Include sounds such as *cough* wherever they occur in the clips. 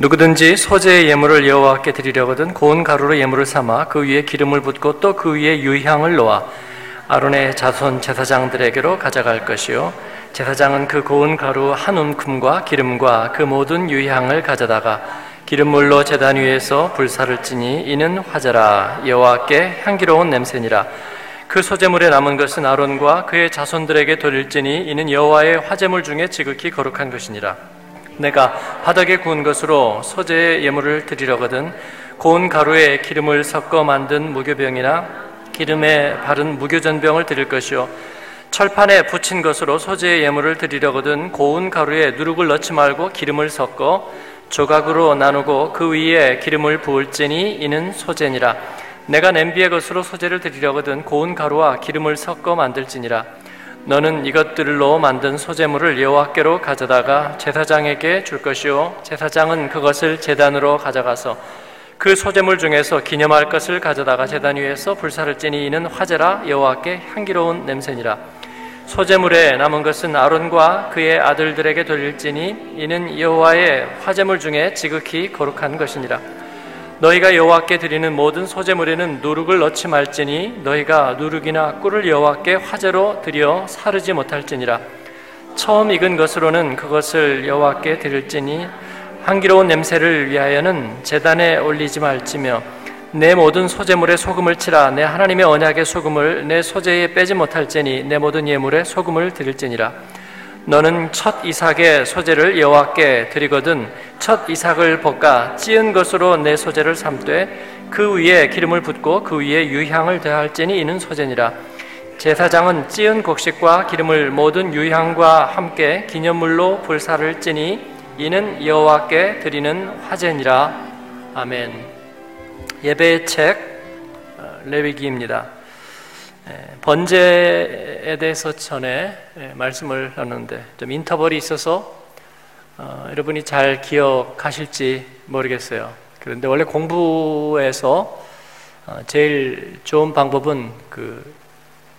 누구든지 소재의 예물을 여호와께 드리려거든 고운 가루로 예물을 삼아 그 위에 기름을 붓고 또 그 위에 유향을 놓아 아론의 자손 제사장들에게로 가져갈 것이요. 제사장은 그 고운 가루 한 움큼과 기름과 그 모든 유향을 가져다가 기름물로 제단 위에서 불사를 찌니 이는 화제라. 여호와께 향기로운 냄새니라. 그 소재물에 남은 것은 아론과 그의 자손들에게 돌릴지니 이는 여호와의 화재물 중에 지극히 거룩한 것이니라 내가 바닥에 구운 것으로 소재의 예물을 드리려거든 고운 가루에 기름을 섞어 만든 무교병이나 기름에 바른 무교전병을 드릴 것이요 철판에 붙인 것으로 소재의 예물을 드리려거든 고운 가루에 누룩을 넣지 말고 기름을 섞어 조각으로 나누고 그 위에 기름을 부을지니 이는 소재니라. 내가 냄비의 것으로 소재를 드리려거든 고운 가루와 기름을 섞어 만들지니라 너는 이것들로 만든 소재물을 여호와께로 가져다가 제사장에게 줄 것이요. 제사장은 그것을 제단으로 가져가서 그 소재물 중에서 기념할 것을 가져다가 제단 위에서 불사를 찌니 이는 화제라. 여호와께 향기로운 냄새니라. 소재물에 남은 것은 아론과 그의 아들들에게 돌릴지니 이는 여호와의 화재물 중에 지극히 거룩한 것이니라 너희가 여호와께 드리는 모든 소재물에는 누룩을 넣지 말지니 너희가 누룩이나 꿀을 여호와께 화제로 드려 사르지 못할지니라. 처음 익은 것으로는 그것을 여호와께 드릴지니 향기로운 냄새를 위하여는 제단에 올리지 말지며 내 모든 소재물에 소금을 치라 내 하나님의 언약의 소금을 내 소재에 빼지 못할지니 내 모든 예물에 소금을 드릴지니라 너는 첫 이삭의 소재를 여호와께 드리거든 첫 이삭을 볶아 찌은 것으로 내 소재를 삼되 그 위에 기름을 붓고 그 위에 유향을 더할지니 이는 소재니라. 제사장은 찌은 곡식과 기름을 모든 유향과 함께 기념물로 불사를 찌니 이는 여호와께 드리는 화제니라. 아멘. 예배의 책 어, 레위기입니다 번제에 대해서 전에 말씀을 하는데 좀 인터벌이 있어서 어, 여러분이 잘 기억하실지 모르겠어요. 그런데 원래 공부에서 어, 제일 좋은 방법은 그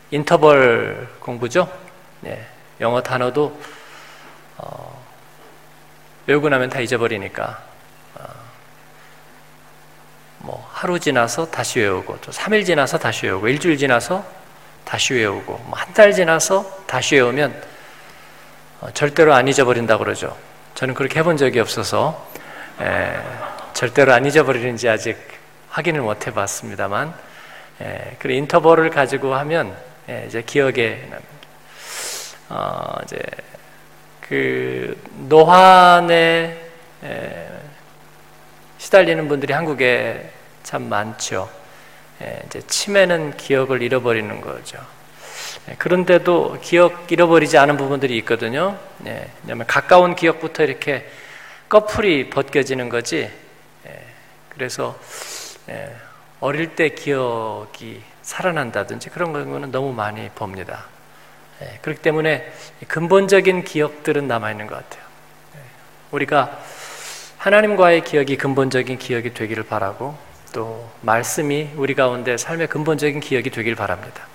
인터벌 공부죠. 네, 영어 단어도 어, 외우고 나면 다 잊어버리니까 어, 뭐 하루 지나서 다시 외우고 또 3일 지나서 다시 외우고 일주일 지나서 다시 외우고 뭐 한달 지나서 다시 외우면 어, 절대로 안 잊어버린다 그러죠. 저는 그렇게 해본 적이 없어서 에, 절대로 안 잊어버리는지 아직 확인을 못 해봤습니다만 에, 그 인터벌을 가지고 하면 에, 이제 기억에 어, 이제 그 노환에 에, 시달리는 분들이 한국에 참 많죠. 예, 이제 치매는 기억을 잃어버리는 거죠. 예, 그런데도 기억 잃어버리지 않은 부분들이 있거든요. 예, 왜냐하면 가까운 기억부터 이렇게 꺼풀이 벗겨지는 거지. 그래서 어릴 때 기억이 살아난다든지 그런 거는 너무 많이 봅니다. 그렇기 때문에 근본적인 기억들은 남아있는 것 같아요. 우리가 하나님과의 기억이 근본적인 기억이 되기를 바라고 또 말씀이 우리 가운데 삶의 근본적인 기억이 되길 바랍니다.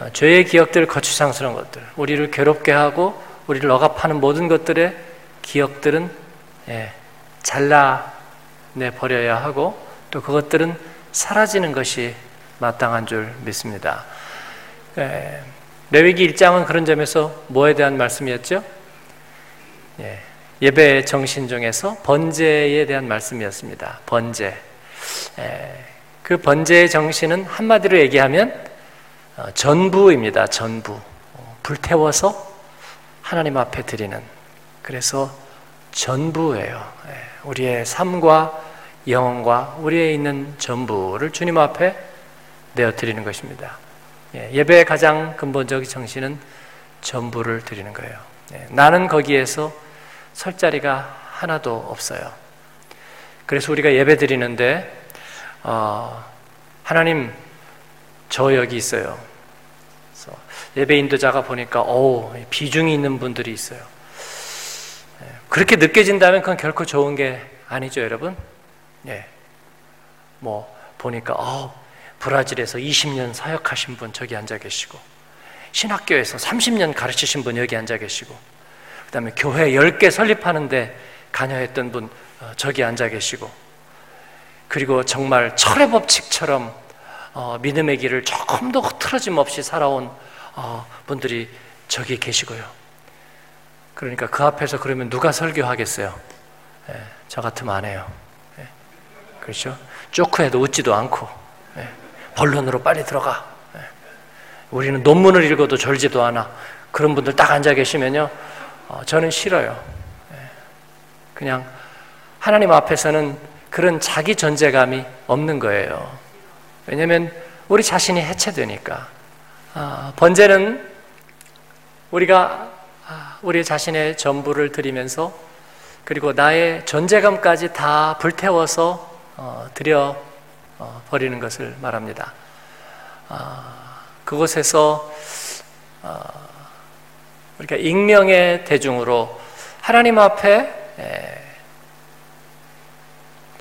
어, 죄의 기억들, 거추장스러운 것들, 우리를 괴롭게 하고 우리를 억압하는 모든 것들의 기억들은 예, 잘라내 버려야 하고 또 그것들은 사라지는 것이 마땅한 줄 믿습니다. 예, 레위기 1장은 그런 점에서 뭐에 대한 말씀이었죠? 예, 예배 정신 중에서 번제에 대한 말씀이었습니다. 번제. 그 번제의 정신은 한마디로 얘기하면 어, 전부입니다. 전부. 어, 불태워서 하나님 앞에 드리는. 그래서 전부예요. 우리의 삶과 영혼과 우리에 있는 전부를 주님 앞에 내어 드리는 것입니다. 예, 예배의 가장 근본적인 정신은 전부를 드리는 거예요. 나는 거기에서 설 자리가 하나도 없어요. 그래서 우리가 예배 드리는데 어, 하나님 저 여기 있어요. 예배 인도자가 보니까 오 비중이 있는 분들이 있어요. 예, 그렇게 느껴진다면 그건 결코 좋은 게 아니죠, 여러분. 예. 뭐 보니까 어, 브라질에서 20년 사역하신 분 저기 앉아 계시고 신학교에서 30년 가르치신 분 여기 앉아 계시고 그다음에 교회 10개 설립하는데 관여했던 분 어, 저기 앉아 계시고 그리고 정말 철의 법칙처럼 어, 믿음의 길을 조금도 흐트러짐 없이 살아온 어, 분들이 저기 계시고요. 그러니까 그 앞에서 그러면 누가 설교하겠어요? 예, 저 같으면 안 해요. 예, 그렇죠? 쪼크해도 웃지도 않고 예, 본론으로 빨리 들어가. 예, 우리는 논문을 읽어도 절지도 않아. 그런 분들 딱 앉아 계시면요, 어, 저는 싫어요. 예, 그냥 하나님 앞에서는 그런 자기 존재감이 없는 거예요. 왜냐하면 우리 자신이 해체되니까. 아, 번제는 우리가 아, 우리 자신의 전부를 드리면서 그리고 나의 존재감까지 다 불태워서 어, 드려 어, 버리는 것을 말합니다. 아, 그곳에서 어, 우리가 익명의 대중으로 하나님 앞에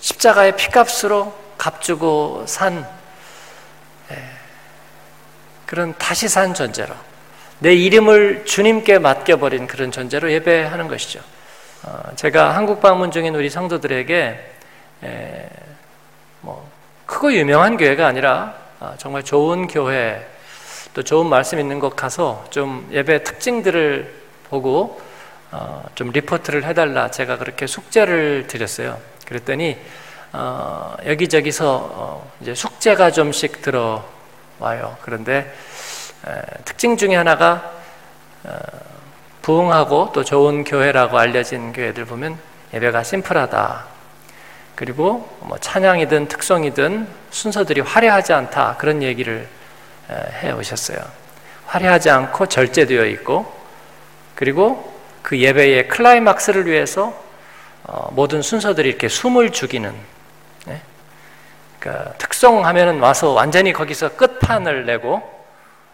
십자가의 피값으로 값주고 산 그런 다시 산 존재로 내 이름을 주님께 맡겨버린 그런 존재로 예배하는 것이죠. 어, 제가 한국 방문 중인 우리 성도들에게 에, 뭐 크고 유명한 교회가 아니라 어, 정말 좋은 교회 또 좋은 말씀 있는 곳 가서 좀 예배 특징들을 보고 어, 좀 리포트를 해달라 제가 그렇게 숙제를 드렸어요. 그랬더니 어, 여기저기서 어, 이제 숙제가 좀씩 들어와요. 그런데 에, 특징 중에 하나가 어, 부흥하고 또 좋은 교회라고 알려진 교회들 보면 예배가 심플하다. 그리고 뭐 찬양이든 특송이든 순서들이 화려하지 않다. 그런 얘기를 해 오셨어요. 화려하지 않고 절제되어 있고 그리고 그 예배의 클라이막스를 위해서 어, 모든 순서들이 이렇게 숨을 죽이는 그러니까 특성 하면은 와서 완전히 거기서 끝판을 내고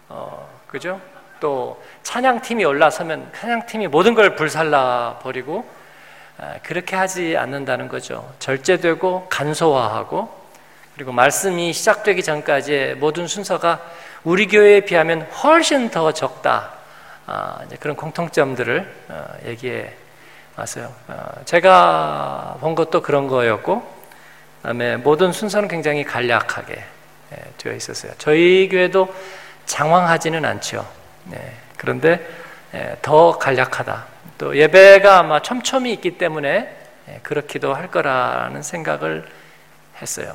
어, 그죠? 또 찬양팀이 올라서면 찬양팀이 모든 걸 불살라 버리고 아, 그렇게 하지 않는다는 거죠. 절제되고 간소화하고 그리고 말씀이 시작되기 전까지의 모든 순서가 우리 교회에 비하면 훨씬 더 적다. 아, 그런 공통점들을 어, 얘기해 왔어요. 어, 제가 본 것도 그런 거였고 다음에 모든 순서는 굉장히 간략하게 예, 되어 있었어요. 저희 교회도 장황하지는 않죠. 네, 그런데 예, 더 간략하다. 또 예배가 아마 촘촘히 있기 때문에 예, 그렇기도 할 거라는 생각을 했어요.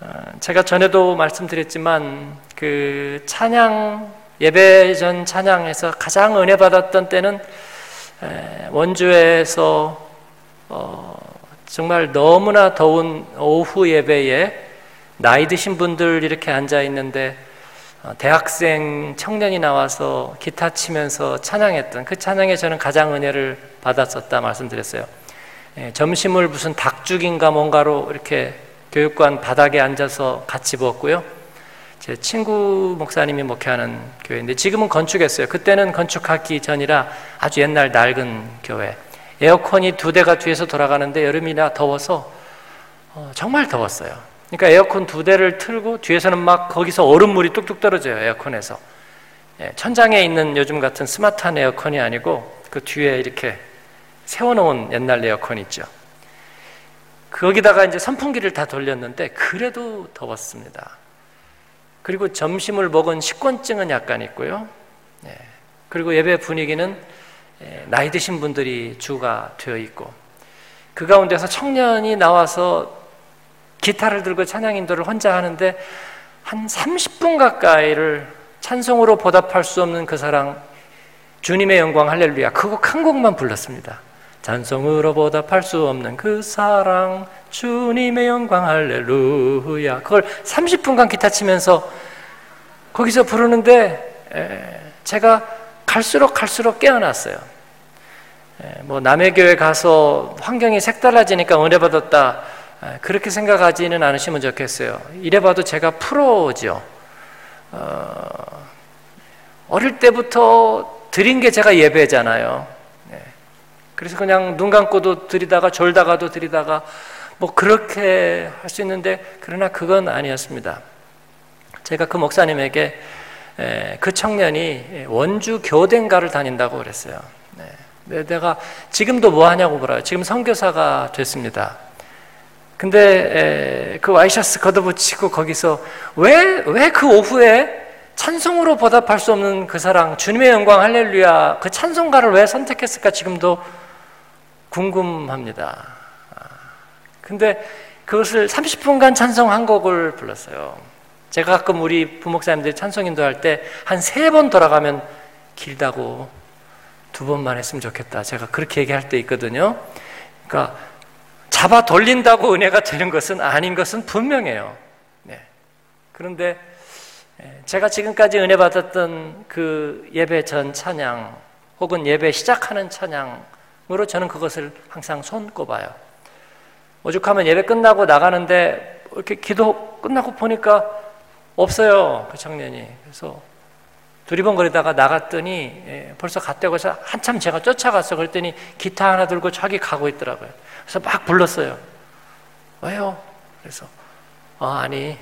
어, 제가 전에도 말씀드렸지만 그 찬양 예배 전 찬양에서 가장 은혜 받았던 때는 원주에서 어, 정말 너무나 더운 오후 예배에 나이 드신 분들 이렇게 앉아 있는데 어, 대학생 청년이 나와서 기타 치면서 찬양했던 그 찬양에 저는 가장 은혜를 받았었다 말씀드렸어요. 예, 점심을 무슨 닭죽인가 뭔가로 이렇게 교육관 바닥에 앉아서 같이 먹고요. 제 친구 목사님이 목회하는 교회인데 지금은 건축했어요. 그때는 건축하기 전이라 아주 옛날 낡은 교회. 에어컨이 두 대가 뒤에서 돌아가는데 여름이나 더워서 어, 정말 더웠어요. 그러니까 에어컨 두 대를 틀고 뒤에서는 막 거기서 얼음물이 뚝뚝 떨어져요 에어컨에서. 예, 천장에 있는 요즘 같은 스마트한 에어컨이 아니고 그 뒤에 이렇게 세워놓은 옛날 에어컨 있죠. 거기다가 이제 선풍기를 다 돌렸는데 그래도 더웠습니다. 그리고 점심을 먹은 식곤증은 약간 있고요. 예, 그리고 예배 분위기는 예, 나이 드신 분들이 주가 되어 있고 그 가운데서 청년이 나와서 기타를 들고 찬양 인도를 혼자 하는데 한 30분 가까이를 찬송으로 보답할 수 없는 그 사랑 주님의 영광 할렐루야 그 곡 한 곡만 불렀습니다. 찬송으로 보답할 수 없는 그 사랑 주님의 영광 할렐루야 그걸 30분간 기타 치면서 거기서 부르는데 제가 갈수록 갈수록 깨어났어요. 예, 뭐 남의 교회 가서 환경이 색달라지니까 은혜 받았다 예, 그렇게 생각하지는 않으시면 좋겠어요. 이래봐도 제가 프로죠. 어, 어릴 때부터 드린 게 제가 예배잖아요. 예, 그래서 그냥 눈 감고도 드리다가 졸다가도 드리다가 뭐 그렇게 할 수 있는데 그러나 그건 아니었습니다. 제가 그 목사님에게 그 청년이 원주 교대인가를 다닌다고 그랬어요. 네. 내가 지금도 뭐 하냐고 물어요. 지금 선교사가 됐습니다. 근데 그 와이셔츠 걷어붙이고 거기서 왜 왜 그 오후에 찬송으로 보답할 수 없는 그 사랑 주님의 영광 할렐루야 그 찬송가를 왜 선택했을까 지금도 궁금합니다. 아, 근데 그것을 30분간 찬송 한 곡을 불렀어요. 제가 가끔 우리 부목사님들이 찬송 인도할 때 한 세 번 돌아가면 길다고 두 번만 했으면 좋겠다. 제가 그렇게 얘기할 때 있거든요. 그러니까 잡아 돌린다고 은혜가 되는 것은 아닌 것은 분명해요. 네. 그런데 제가 지금까지 은혜 받았던 그 예배 전 찬양 혹은 예배 시작하는 찬양 으로 저는 그것을 항상 손꼽아요. 오죽하면 예배 끝나고 나가는데 이렇게 기도 끝나고 보니까 없어요. 그 청년이. 그래서 두리번거리다가 나갔더니 예, 벌써 갔다고 해서 한참 제가 쫓아갔어. 그랬더니 기타 하나 들고 저기 가고 있더라고요. 그래서 막 불렀어요. 왜요? 그래서 아, 아니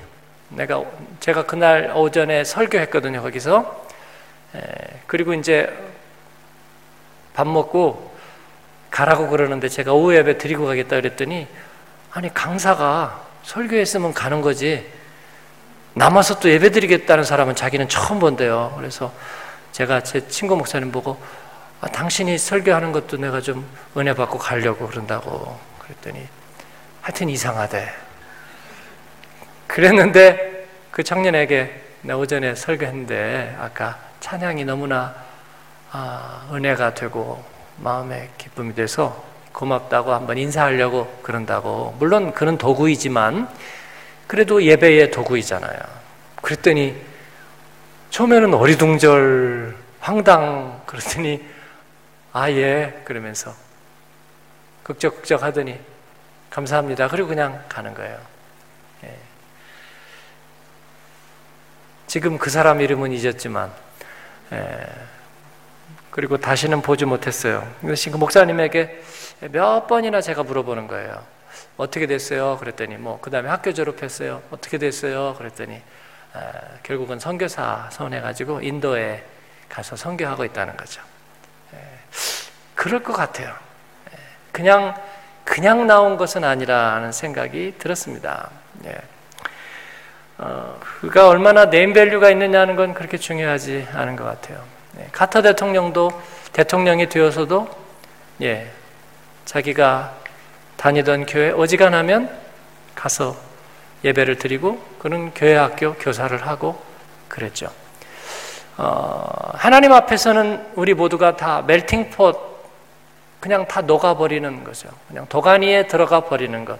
내가 제가 그날 오전에 설교했거든요. 거기서 에, 그리고 이제 밥 먹고 가라고 그러는데 제가 오후 예배 드리고 가겠다 그랬더니 아니 강사가 설교했으면 가는 거지 남아서 또 예배 드리겠다는 사람은 자기는 처음 본대요. 그래서 제가 제 친구 목사님 보고 아, 당신이 설교하는 것도 내가 좀 은혜 받고 가려고 그런다고 그랬더니 하여튼 이상하대. 그랬는데 그 청년에게 내 오전에 설교했는데 아까 찬양이 너무나 아, 은혜가 되고 마음의 기쁨이 돼서 고맙다고 한번 인사하려고 그런다고 물론 그는 도구이지만 그래도 예배의 도구이잖아요. 그랬더니 처음에는 어리둥절 황당 그랬더니 아 예 그러면서 극적극적 하더니 감사합니다. 그리고 그냥 가는 거예요. 예. 지금 그 사람 이름은 잊었지만 예. 그리고 다시는 보지 못했어요. 그래서 그 목사님에게 몇 번이나 제가 물어보는 거예요. 어떻게 됐어요? 그랬더니 뭐 그 다음에 학교 졸업했어요. 어떻게 됐어요? 그랬더니 아, 결국은 선교사 선해가지고 인도에 가서 선교하고 있다는 거죠. 예, 그럴 것 같아요. 예, 그냥 그냥 나온 것은 아니라는 생각이 들었습니다. 예. 어, 그가 얼마나 네임밸류가 있느냐는 건 그렇게 중요하지 않은 것 같아요. 예, 카터 대통령도 대통령이 되어서도 예, 자기가 다니던 교회 어지간하면 가서 예배를 드리고 그는 교회 학교 교사를 하고 그랬죠. 어, 하나님 앞에서는 우리 모두가 다 melting pot 그냥 다 녹아버리는 거죠. 그냥 도가니에 들어가 버리는 것.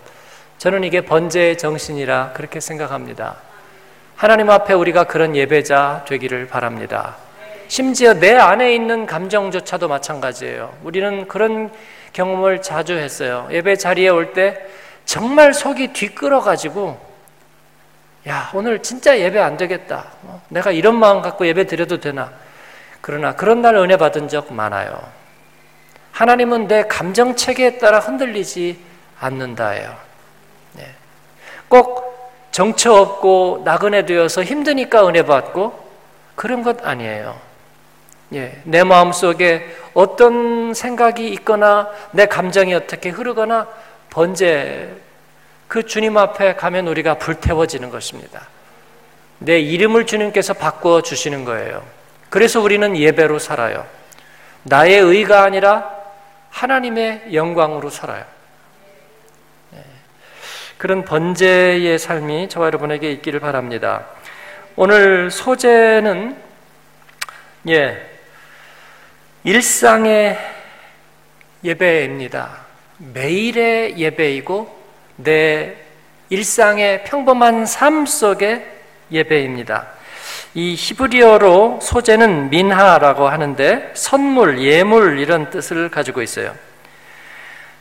저는 이게 번제의 정신이라 그렇게 생각합니다. 하나님 앞에 우리가 그런 예배자 되기를 바랍니다. 심지어 내 안에 있는 감정조차도 마찬가지예요. 우리는 그런 경험을 자주 했어요. 예배 자리에 올 때 정말 속이 뒤끌어가지고 야, 오늘 진짜 예배 안 되겠다. 어, 내가 이런 마음 갖고 예배 드려도 되나? 그러나 그런 날 은혜 받은 적 많아요. 하나님은 내 감정 체계에 따라 흔들리지 않는다예요. 네. 꼭 정처 없고 나그네 되어서 힘드니까 은혜 받고 그런 것 아니에요. 예, 내 마음 속에 어떤 생각이 있거나 내 감정이 어떻게 흐르거나 번제 그 주님 앞에 가면 우리가 불태워지는 것입니다. 내 이름을 주님께서 바꾸어 주시는 거예요. 그래서 우리는 예배로 살아요. 나의 의가 아니라 하나님의 영광으로 살아요. 예. 그런 번제의 삶이 저와 여러분에게 있기를 바랍니다. 오늘 소재는 예 일상의 예배입니다. 매일의 예배이고 내 일상의 평범한 삶 속의 예배입니다. 이 히브리어로 소재는 민하라고 하는데 선물, 예물 이런 뜻을 가지고 있어요.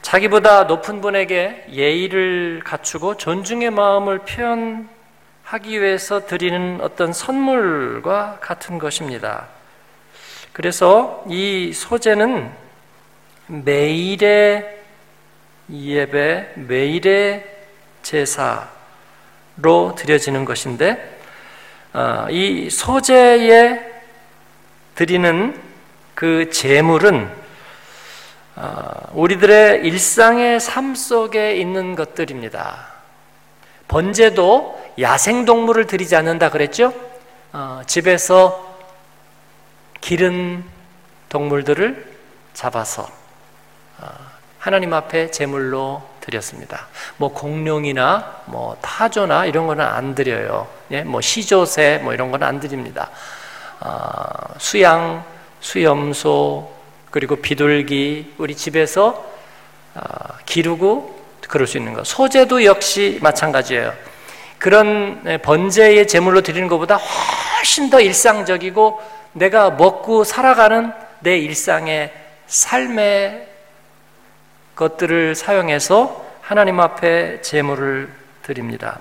자기보다 높은 분에게 예의를 갖추고 존중의 마음을 표현하기 위해서 드리는 어떤 선물과 같은 것입니다. 그래서 이 소재는 매일의 예배, 매일의 제사로 드려지는 것인데, 어, 이 소재에 드리는 그 제물은 아, 우리들의 일상의 삶 속에 있는 것들입니다. 번제도 야생동물을 들이지 않는다 그랬죠? 어, 집에서 기른 동물들을 잡아서 어, 하나님 앞에 제물로 드렸습니다. 뭐 공룡이나 뭐 타조나 이런 거는 안 드려요. 예, 뭐 시조새 뭐 이런 거는 안 드립니다. 어, 수양, 수염소 그리고 비둘기 우리 집에서 어, 기르고 그럴 수 있는 거. 소재도 역시 마찬가지예요. 그런 네, 번제의 제물로 드리는 것보다 훨씬 더 일상적이고 내가 먹고 살아가는 내 일상의 삶의 것들을 사용해서 하나님 앞에 제물을 드립니다.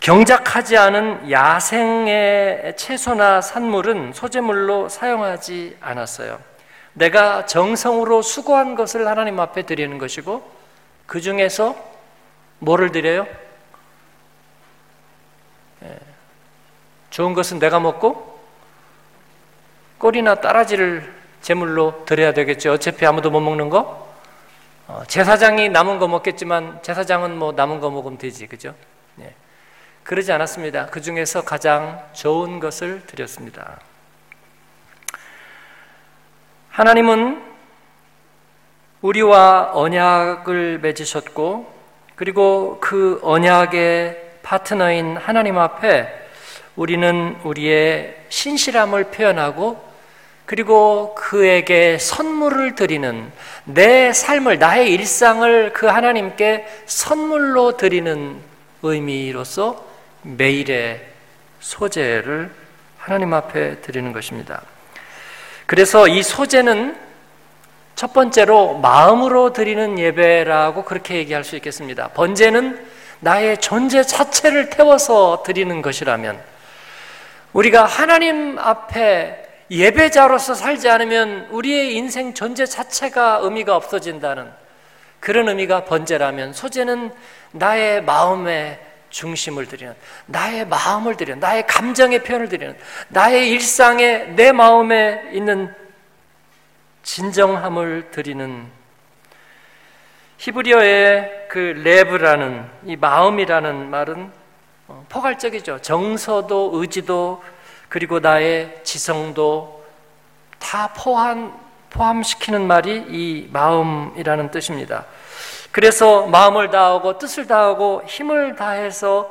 경작하지 않은 야생의 채소나 산물은 소재물로 사용하지 않았어요. 내가 정성으로 수고한 것을 하나님 앞에 드리는 것이고 그 중에서 뭐를 드려요? 예. 좋은 것은 내가 먹고 꼬리나 따라지를 제물로 드려야 되겠죠. 어차피 아무도 못 먹는 거. 어, 제사장이 남은 거 먹겠지만 제사장은 뭐 남은 거 먹으면 되지, 그죠? 예. 그러지 않았습니다. 그 중에서 가장 좋은 것을 드렸습니다. 하나님은 우리와 언약을 맺으셨고, 그리고 그 언약의 파트너인 하나님 앞에 우리는 우리의 신실함을 표현하고 그리고 그에게 선물을 드리는 내 삶을, 나의 일상을 그 하나님께 선물로 드리는 의미로서 매일의 소재를 하나님 앞에 드리는 것입니다. 그래서 이 소재는 첫 번째로 마음으로 드리는 예배라고 그렇게 얘기할 수 있겠습니다. 번제는 나의 존재 자체를 태워서 드리는 것이라면 우리가 하나님 앞에 예배자로서 살지 않으면 우리의 인생 존재 자체가 의미가 없어진다는 그런 의미가 번제라면 소재는 나의 마음의 중심을 드리는 나의 마음을 드리는 나의 감정의 표현을 드리는 나의 일상에 내 마음에 있는 진정함을 드리는 히브리어의 그 레브라는 이 마음이라는 말은 어, 포괄적이죠. 정서도 의지도 그리고 나의 지성도 다 포함 포함시키는 말이 이 마음이라는 뜻입니다. 그래서 마음을 다하고 뜻을 다하고 힘을 다해서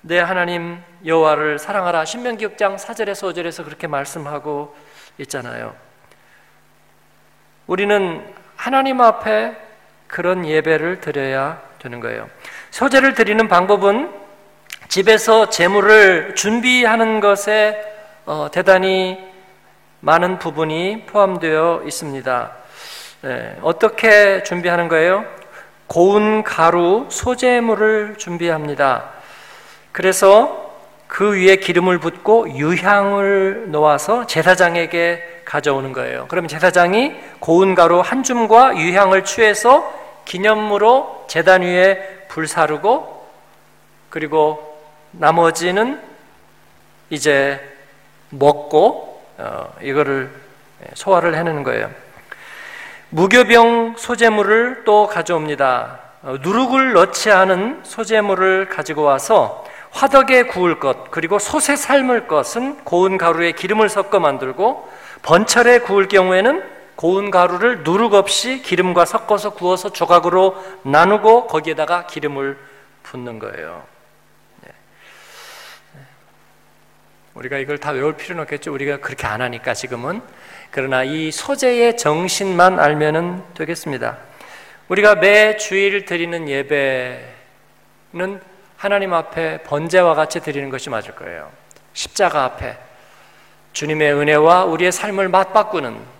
내 하나님 여호와를 사랑하라. 신명기 6장 4절에서 5절에서 그렇게 말씀하고 있잖아요. 우리는 하나님 앞에 그런 예배를 드려야 되는 거예요. 소재를 드리는 방법은 집에서 재물을 준비하는 것에 어, 대단히 많은 부분이 포함되어 있습니다. 네, 어떻게 준비하는 거예요? 고운 가루 소재물을 준비합니다. 그래서 그 위에 기름을 붓고 유향을 놓아서 제사장에게 가져오는 거예요. 그러면 제사장이 고운 가루 한 줌과 유향을 취해서 기념으로 제단 위에 불 사르고 그리고 나머지는 이제 먹고 어, 이거를 소화를 해내는 거예요. 무교병 소재물을 또 가져옵니다. 어, 누룩을 넣지 않은 소재물을 가지고 와서 화덕에 구울 것 그리고 솥에 삶을 것은 고운 가루에 기름을 섞어 만들고 번철에 구울 경우에는 고운 가루를 누룩 없이 기름과 섞어서 구워서 조각으로 나누고 거기에다가 기름을 붓는 거예요. 네. 네. 우리가 이걸 다 외울 필요는 없겠죠. 우리가 그렇게 안 하니까 지금은. 그러나 이 소재의 정신만 알면은 되겠습니다. 우리가 매 주일 드리는 예배는 하나님 앞에 번제와 같이 드리는 것이 맞을 거예요. 십자가 앞에 주님의 은혜와 우리의 삶을 맞바꾸는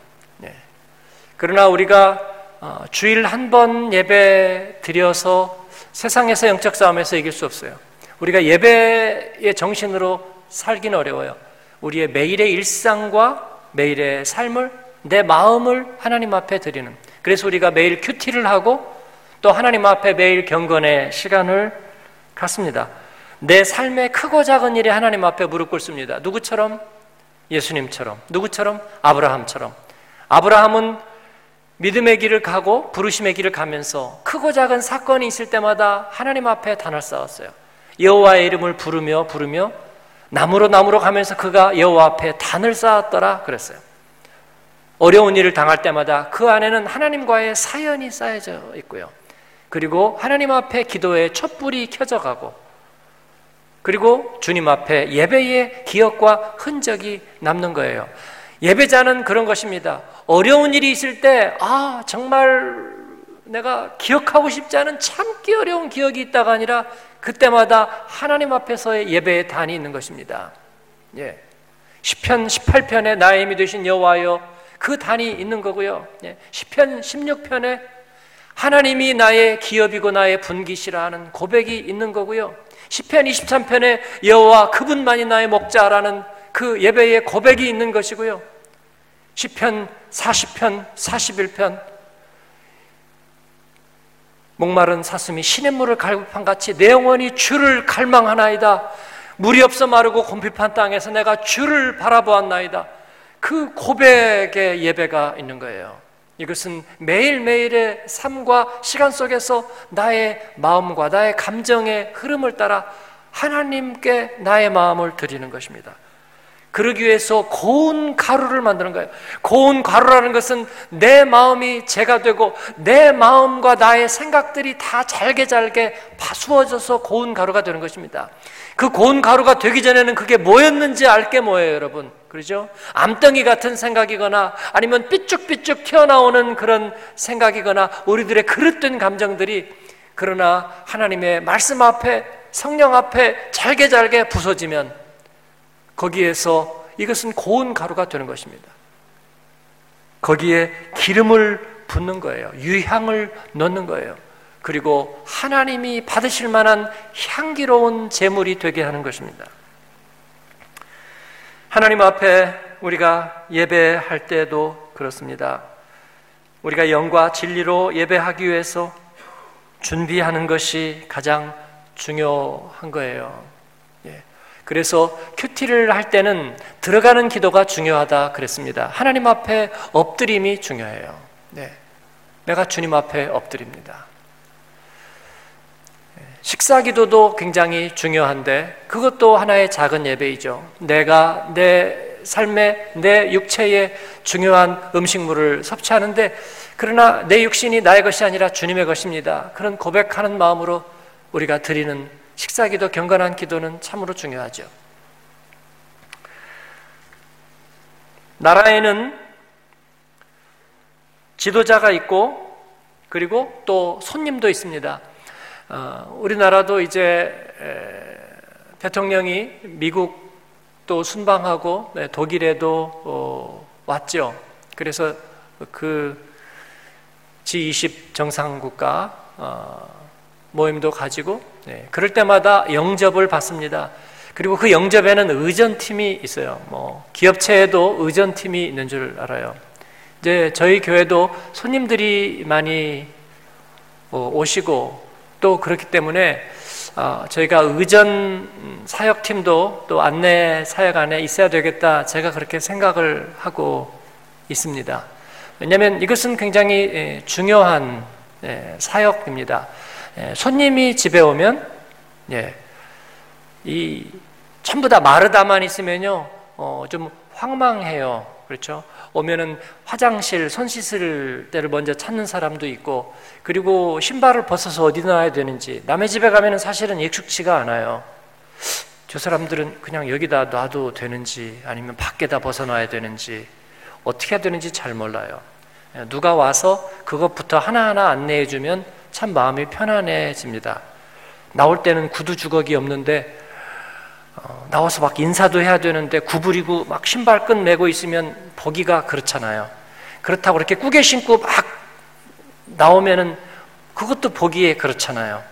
그러나 우리가 어, 주일 한 번 예배 드려서 세상에서 영적 싸움에서 이길 수 없어요. 우리가 예배의 정신으로 살기는 어려워요. 우리의 매일의 일상과 매일의 삶을 내 마음을 하나님 앞에 드리는 그래서 우리가 매일 큐티를 하고 또 하나님 앞에 매일 경건의 시간을 갖습니다. 내 삶의 크고 작은 일에 하나님 앞에 무릎 꿇습니다. 누구처럼? 예수님처럼. 누구처럼? 아브라함처럼. 아브라함은 믿음의 길을 가고 부르심의 길을 가면서 크고 작은 사건이 있을 때마다 하나님 앞에 단을 쌓았어요. 여호와의 이름을 부르며 부르며 나무로 나무로 가면서 그가 여호와 앞에 단을 쌓았더라 그랬어요. 어려운 일을 당할 때마다 그 안에는 하나님과의 사연이 쌓여져 있고요. 그리고 하나님 앞에 기도의 촛불이 켜져 가고 그리고 주님 앞에 예배의 기억과 흔적이 남는 거예요. 예배자는 그런 것입니다. 어려운 일이 있을 때, 아, 정말 내가 기억하고 싶지 않은 참기 어려운 기억이 있다가 아니라 그때마다 하나님 앞에서의 예배의 단이 있는 것입니다. 예. 10편 18편에 나의 힘이 되신 여호와여 그 단이 있는 거고요. 예. 10편 16편에 하나님이 나의 기업이고 나의 분기시라 하는 고백이 있는 거고요. 10편 23편에 여호와 그분만이 나의 목자라는 그 예배의 고백이 있는 것이고요. 10편 40편 41편 목마른 사슴이 시냇물을 갈급한 같이 내 영혼이 주를 갈망하나이다. 물이 없어 마르고 곰핍한 땅에서 내가 주를 바라보았나이다. 그 고백의 예배가 있는 거예요. 이것은 매일매일의 삶과 시간 속에서 나의 마음과 나의 감정의 흐름을 따라 하나님께 나의 마음을 드리는 것입니다. 그러기 위해서 고운 가루를 만드는 거예요. 고운 가루라는 것은 내 마음이 제가 되고 내 마음과 나의 생각들이 다 잘게 잘게 파수어져서 고운 가루가 되는 것입니다. 그 고운 가루가 되기 전에는 그게 뭐였는지 알게 뭐예요, 여러분? 그러죠? 암덩이 같은 생각이거나 아니면 삐쭉삐쭉 튀어나오는 그런 생각이거나 우리들의 그릇된 감정들이 그러나 하나님의 말씀 앞에 성령 앞에 잘게 잘게 부서지면 거기에서 이것은 고운 가루가 되는 것입니다. 거기에 기름을 붓는 거예요. 유향을 넣는 거예요. 그리고 하나님이 받으실 만한 향기로운 제물이 되게 하는 것입니다. 하나님 앞에 우리가 예배할 때도 그렇습니다. 우리가 영과 진리로 예배하기 위해서 준비하는 것이 가장 중요한 거예요. 그래서 큐티를 할 때는 들어가는 기도가 중요하다 그랬습니다. 하나님 앞에 엎드림이 중요해요. 네. 내가 주님 앞에 엎드립니다. 식사 기도도 굉장히 중요한데 그것도 하나의 작은 예배이죠. 내가 내 삶에 내 육체에 중요한 음식물을 섭취하는데 그러나 내 육신이 나의 것이 아니라 주님의 것입니다. 그런 고백하는 마음으로 우리가 드리는 식사 기도 경건한 기도는 참으로 중요하죠. 나라에는 지도자가 있고 그리고 또 손님도 있습니다. 어, 우리나라도 이제 에, 대통령이 미국 또 순방하고 네, 독일에도 어, 왔죠. 그래서 그 G20 정상국가 어, 모임도 가지고 네, 그럴 때마다 영접을 받습니다. 그리고 그 영접에는 의전팀이 있어요. 뭐 기업체에도 의전팀이 있는 줄 알아요. 이제 저희 교회도 손님들이 많이 어, 오시고 또 그렇기 때문에 어, 저희가 의전 사역팀도 또 안내 사역 안에 있어야 되겠다. 제가 그렇게 생각을 하고 있습니다. 왜냐하면 이것은 굉장히 예, 중요한 예, 사역입니다. 예, 손님이 집에 오면 예, 이 전부 다 마르다만 있으면요 어, 좀 황망해요. 그렇죠? 오면은 화장실 손 씻을 때를 먼저 찾는 사람도 있고 그리고 신발을 벗어서 어디 놔야 되는지 남의 집에 가면은 사실은 익숙치가 않아요. 저 사람들은 그냥 여기다 놔도 되는지 아니면 밖에다 벗어놔야 되는지 어떻게 해야 되는지 잘 몰라요. 예, 누가 와서 그것부터 하나하나 안내해 주면 참 마음이 편안해집니다. 나올 때는 구두 주걱이 없는데 어, 나와서 막 인사도 해야 되는데 구부리고 막 신발 끈 매고 있으면 보기가 그렇잖아요. 그렇다고 이렇게 꾸게 신고 막 나오면은 그것도 보기에 그렇잖아요.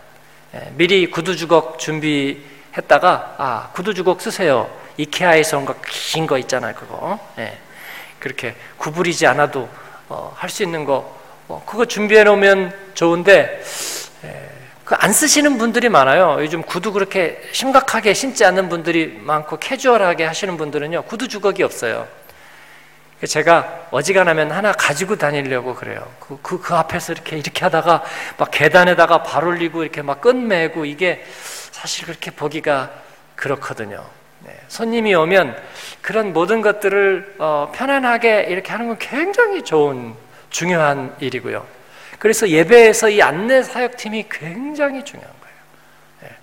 예, 미리 구두 주걱 준비했다가 아 구두 주걱 쓰세요. 이케아에서 온 거 긴 거 있잖아요. 그거 예, 그렇게 구부리지 않아도 어, 할 수 있는 거 뭐 그거 준비해 놓으면 좋은데 예, 그안 쓰시는 분들이 많아요. 요즘 구두 그렇게 심각하게 신지 않는 분들이 많고 캐주얼하게 하시는 분들은요 구두 주걱이 없어요. 제가 어지간하면 하나 가지고 다니려고 그래요. 그, 그, 그 앞에서 이렇게, 이렇게 하다가 막 계단에다가 발 올리고 이렇게 막 끝매고 이게 사실 그렇게 보기가 그렇거든요. 네. 손님이 오면 그런 모든 것들을 어, 편안하게 이렇게 하는 건 굉장히 좋은 중요한 일이고요. 그래서 예배에서 이 안내 사역팀이 굉장히 중요한 거예요. 네.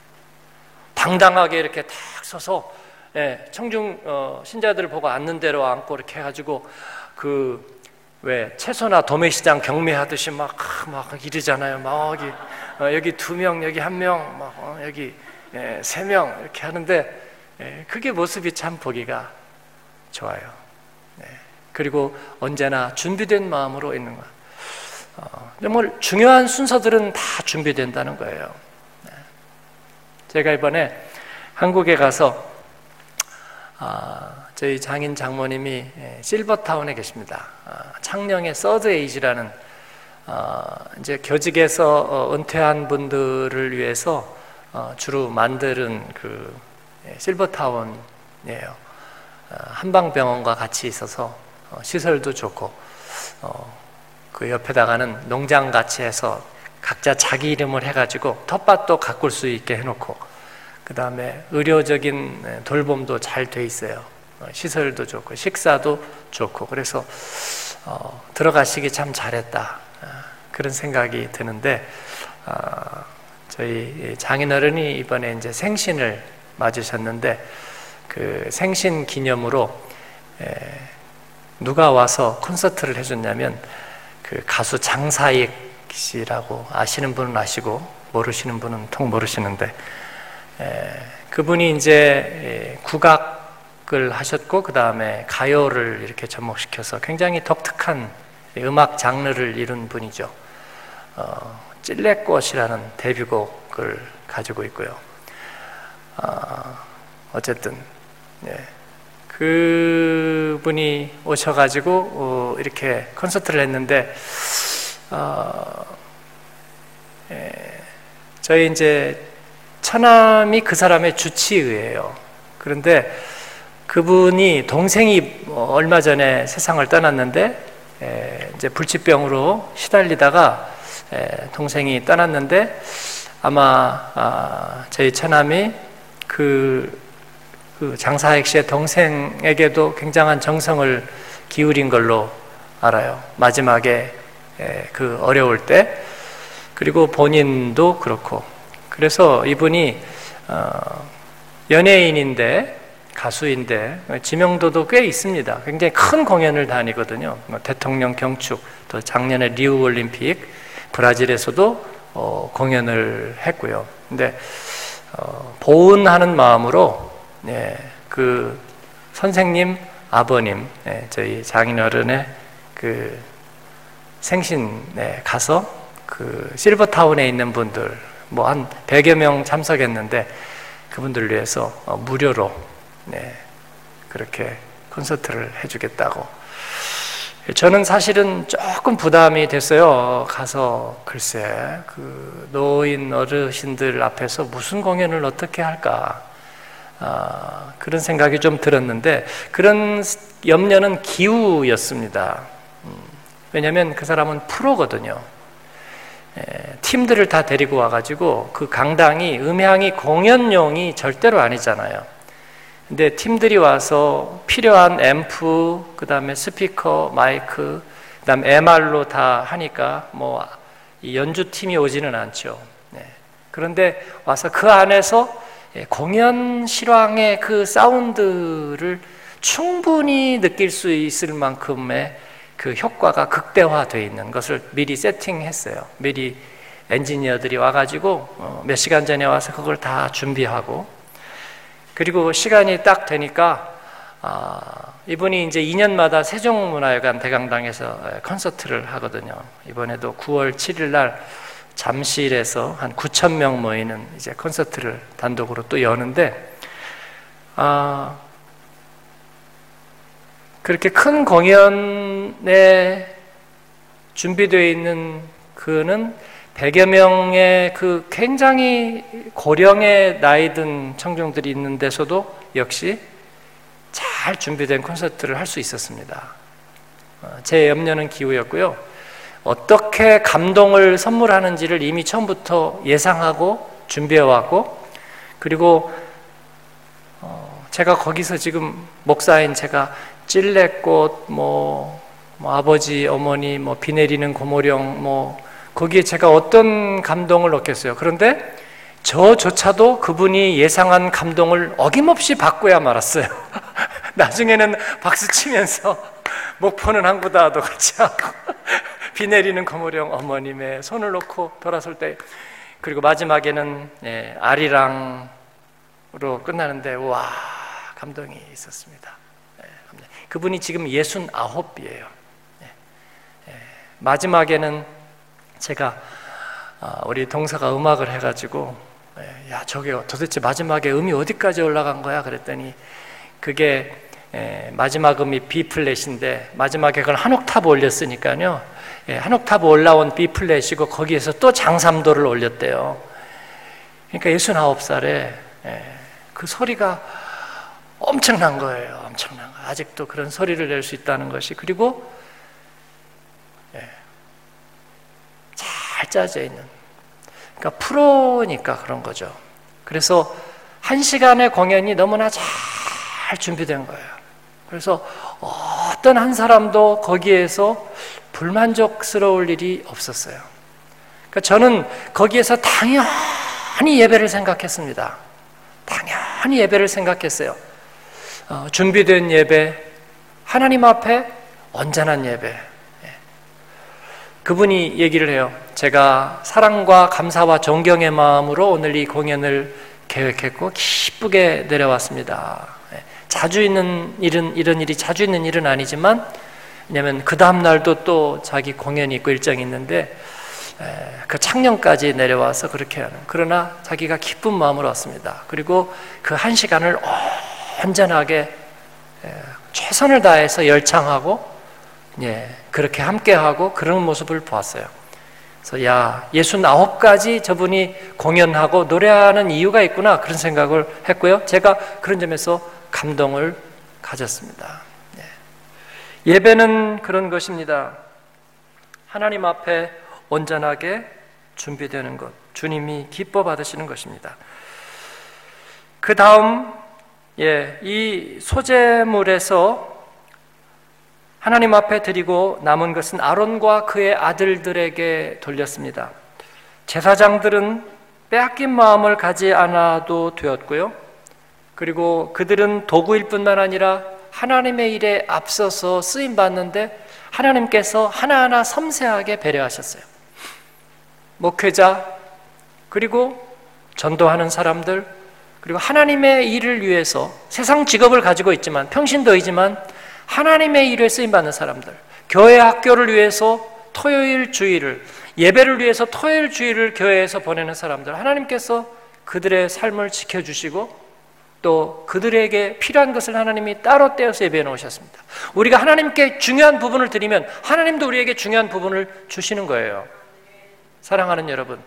당당하게 이렇게 탁 서서 예, 청중 어, 신자들을 보고 앉는 대로 앉고 이렇게 해가지고 그 왜 채소나 도매시장 경매하듯이 막막 막 이러잖아요. 막 여기 어, 여기 두 명, 여기 한 명, 막 어, 여기 예, 세명 이렇게 하는데 예, 그게 모습이 참 보기가 좋아요. 네. 그리고 언제나 준비된 마음으로 있는 것. 어, 정말 중요한 순서들은 다 준비된다는 거예요. 네. 제가 이번에 한국에 가서 아, 저희 장인 장모님이 예, 실버타운에 계십니다. 아, 창녕의 서드 에이지라는 아, 이제 교직에서 어, 은퇴한 분들을 위해서 어, 주로 만드는 그 예, 실버타운이에요. 한방병원과 같이 있어서 어, 시설도 좋고 그 옆에다가는 농장 같이 해서 각자 자기 이름을 해가지고 텃밭도 가꿀 수 있게 해놓고 그 다음에 의료적인 네, 돌봄도 잘 돼 있어요. 어, 시설도 좋고 식사도 좋고 그래서 어, 들어가시기 참 잘했다 어, 그런 생각이 드는데 어, 저희 장인어른이 이번에 이제 생신을 맞으셨는데 그 생신 기념으로 에, 누가 와서 콘서트를 해줬냐면 그 가수 장사익 씨라고 아시는 분은 아시고 모르시는 분은 통 모르시는데 그분이 이제 국악을 하셨고 그 다음에 가요를 이렇게 접목시켜서 굉장히 독특한 음악 장르를 이룬 분이죠. 어, 찔레꽃이라는 데뷔곡을 가지고 있고요. 어, 쨌든 네. 그분이 오셔가지고 어, 이렇게 콘서트를 했는데 어, 예, 저희 이제 처남이 그 사람의 주치의예요. 그런데 그분이 동생이 얼마 전에 세상을 떠났는데 이제 불치병으로 시달리다가 동생이 떠났는데 아마 아, 저희 처남이 그, 그 장사익 씨의 동생에게도 굉장한 정성을 기울인 걸로 알아요. 마지막에 그 어려울 때 그리고 본인도 그렇고 그래서 이분이 어, 연예인인데 가수인데 지명도도 꽤 있습니다. 굉장히 큰 공연을 다니거든요. 뭐 대통령 경축, 또 작년에 리우 올림픽, 브라질에서도 어, 공연을 했고요. 근데 어, 보은하는 마음으로 예, 그 선생님 아버님 예, 저희 장인어른의 그 생신에 가서 그 실버타운에 있는 분들 뭐 한 100여 명 참석했는데 그분들 위해서 어, 무료로 네, 그렇게 콘서트를 해주겠다고. 저는 사실은 조금 부담이 됐어요. 가서 글쎄 그 노인 어르신들 앞에서 무슨 공연을 어떻게 할까 아, 그런 생각이 좀 들었는데 그런 염려는 기우였습니다. 음, 왜냐하면 그 사람은 프로거든요. 팀들을 다 데리고 와가지고 그 강당이 음향이 공연용이 절대로 아니잖아요. 근데 팀들이 와서 필요한 앰프, 그 다음에 스피커, 마이크, 그 다음 MR로 다 하니까 뭐 연주팀이 오지는 않죠. 네. 그런데 와서 그 안에서 공연 실황의 그 사운드를 충분히 느낄 수 있을 만큼의 그 효과가 극대화되어 있는 것을 미리 세팅했어요. 미리 엔지니어들이 와가지고 어, 몇 시간 전에 와서 그걸 다 준비하고 그리고 시간이 딱 되니까 아, 이분이 이제 2년마다 세종문화회관 대강당에서 콘서트를 하거든요. 이번에도 9월 7일 날 잠실에서 한 9천 명 모이는 이제 콘서트를 단독으로 또 여는데 아, 그렇게 큰 공연에 준비되어 있는 그는 100여 명의 그 굉장히 고령의 나이 든 청중들이 있는 데서도 역시 잘 준비된 콘서트를 할 수 있었습니다. 어, 제 염려는 기후였고요. 어떻게 감동을 선물하는지를 이미 처음부터 예상하고 준비해 왔고, 그리고 어, 제가 거기서 지금 목사인 제가 찔레꽃, 뭐, 뭐 아버지, 어머니, 뭐 비 내리는 고모령, 뭐 거기에 제가 어떤 감동을 얻겠어요. 그런데 저조차도 그분이 예상한 감동을 어김없이 받고야 말았어요. *laughs* 나중에는 박수 치면서 *laughs* 목포는 항구다도 같이 하고 비 내리는 거무령 어머님의 손을 놓고 돌아설 때 그리고 마지막에는 예, 아리랑으로 끝나는데 와 감동이 있었습니다. 예, 그분이 지금 예순 아홉이에요. 예, 예, 마지막에는 제가 아, 우리 동사가 음악을 해가지고 예, 야 저게 도대체 마지막에 음이 어디까지 올라간 거야? 그랬더니 그게 예, 마지막 음이 B 플랫인데 마지막에 그걸 한 옥타브 올렸으니까요. 예, 한 옥타브 올라온 B 플랫이고 거기에서 또 장삼도를 올렸대요. 그러니까 69살에 그 소리가 엄청난 거예요. 엄청난 거. 아직도 그런 소리를 낼 수 있다는 것이 그리고 잘 짜져 있는 그러니까 프로니까 그런 거죠. 그래서 한 시간의 공연이 너무나 잘 준비된 거예요. 그래서 어떤 한 사람도 거기에서 불만족스러울 일이 없었어요. 그러니까 저는 거기에서 당연히 예배를 생각했습니다. 당연히 예배를 생각했어요. 어, 준비된 예배, 하나님 앞에 온전한 예배, 그분이 얘기를 해요. 제가 사랑과 감사와 존경의 마음으로 오늘 이 공연을 계획했고 기쁘게 내려왔습니다. 예, 자주 있는 일은 이런 일이 자주 있는 일은 아니지만 왜냐하면 그 다음 날도 또 자기 공연이 있고 일정이 있는데 예, 그 창녕까지 내려와서 그렇게 하는 그러나 자기가 기쁜 마음으로 왔습니다. 그리고 그 한 시간을 온전하게 예, 최선을 다해서 열창하고 예, 그렇게 함께하고 그런 모습을 보았어요. 그래서 야, 예순 아홉 가지 저분이 공연하고 노래하는 이유가 있구나 그런 생각을 했고요. 제가 그런 점에서 감동을 가졌습니다. 예. 예배는 그런 것입니다. 하나님 앞에 온전하게 준비되는 것, 주님이 기뻐 받으시는 것입니다. 그 다음, 예, 이 소재물에서 하나님 앞에 드리고 남은 것은 아론과 그의 아들들에게 돌렸습니다. 제사장들은 빼앗긴 마음을 가지 않아도 되었고요. 그리고 그들은 도구일 뿐만 아니라 하나님의 일에 앞서서 쓰임 받는데 하나님께서 하나하나 섬세하게 배려하셨어요. 목회자 그리고 전도하는 사람들 그리고 하나님의 일을 위해서 세상 직업을 가지고 있지만 평신도이지만 하나님의 일에 쓰임 받는 사람들, 교회 학교를 위해서 토요일 주일을 예배를 위해서 토요일 주일을 교회에서 보내는 사람들 하나님께서 그들의 삶을 지켜 주시고 또 그들에게 필요한 것을 하나님이 따로 떼어서 예배해 놓으셨습니다. 우리가 하나님께 중요한 부분을 드리면 하나님도 우리에게 중요한 부분을 주시는 거예요. 사랑하는 여러분.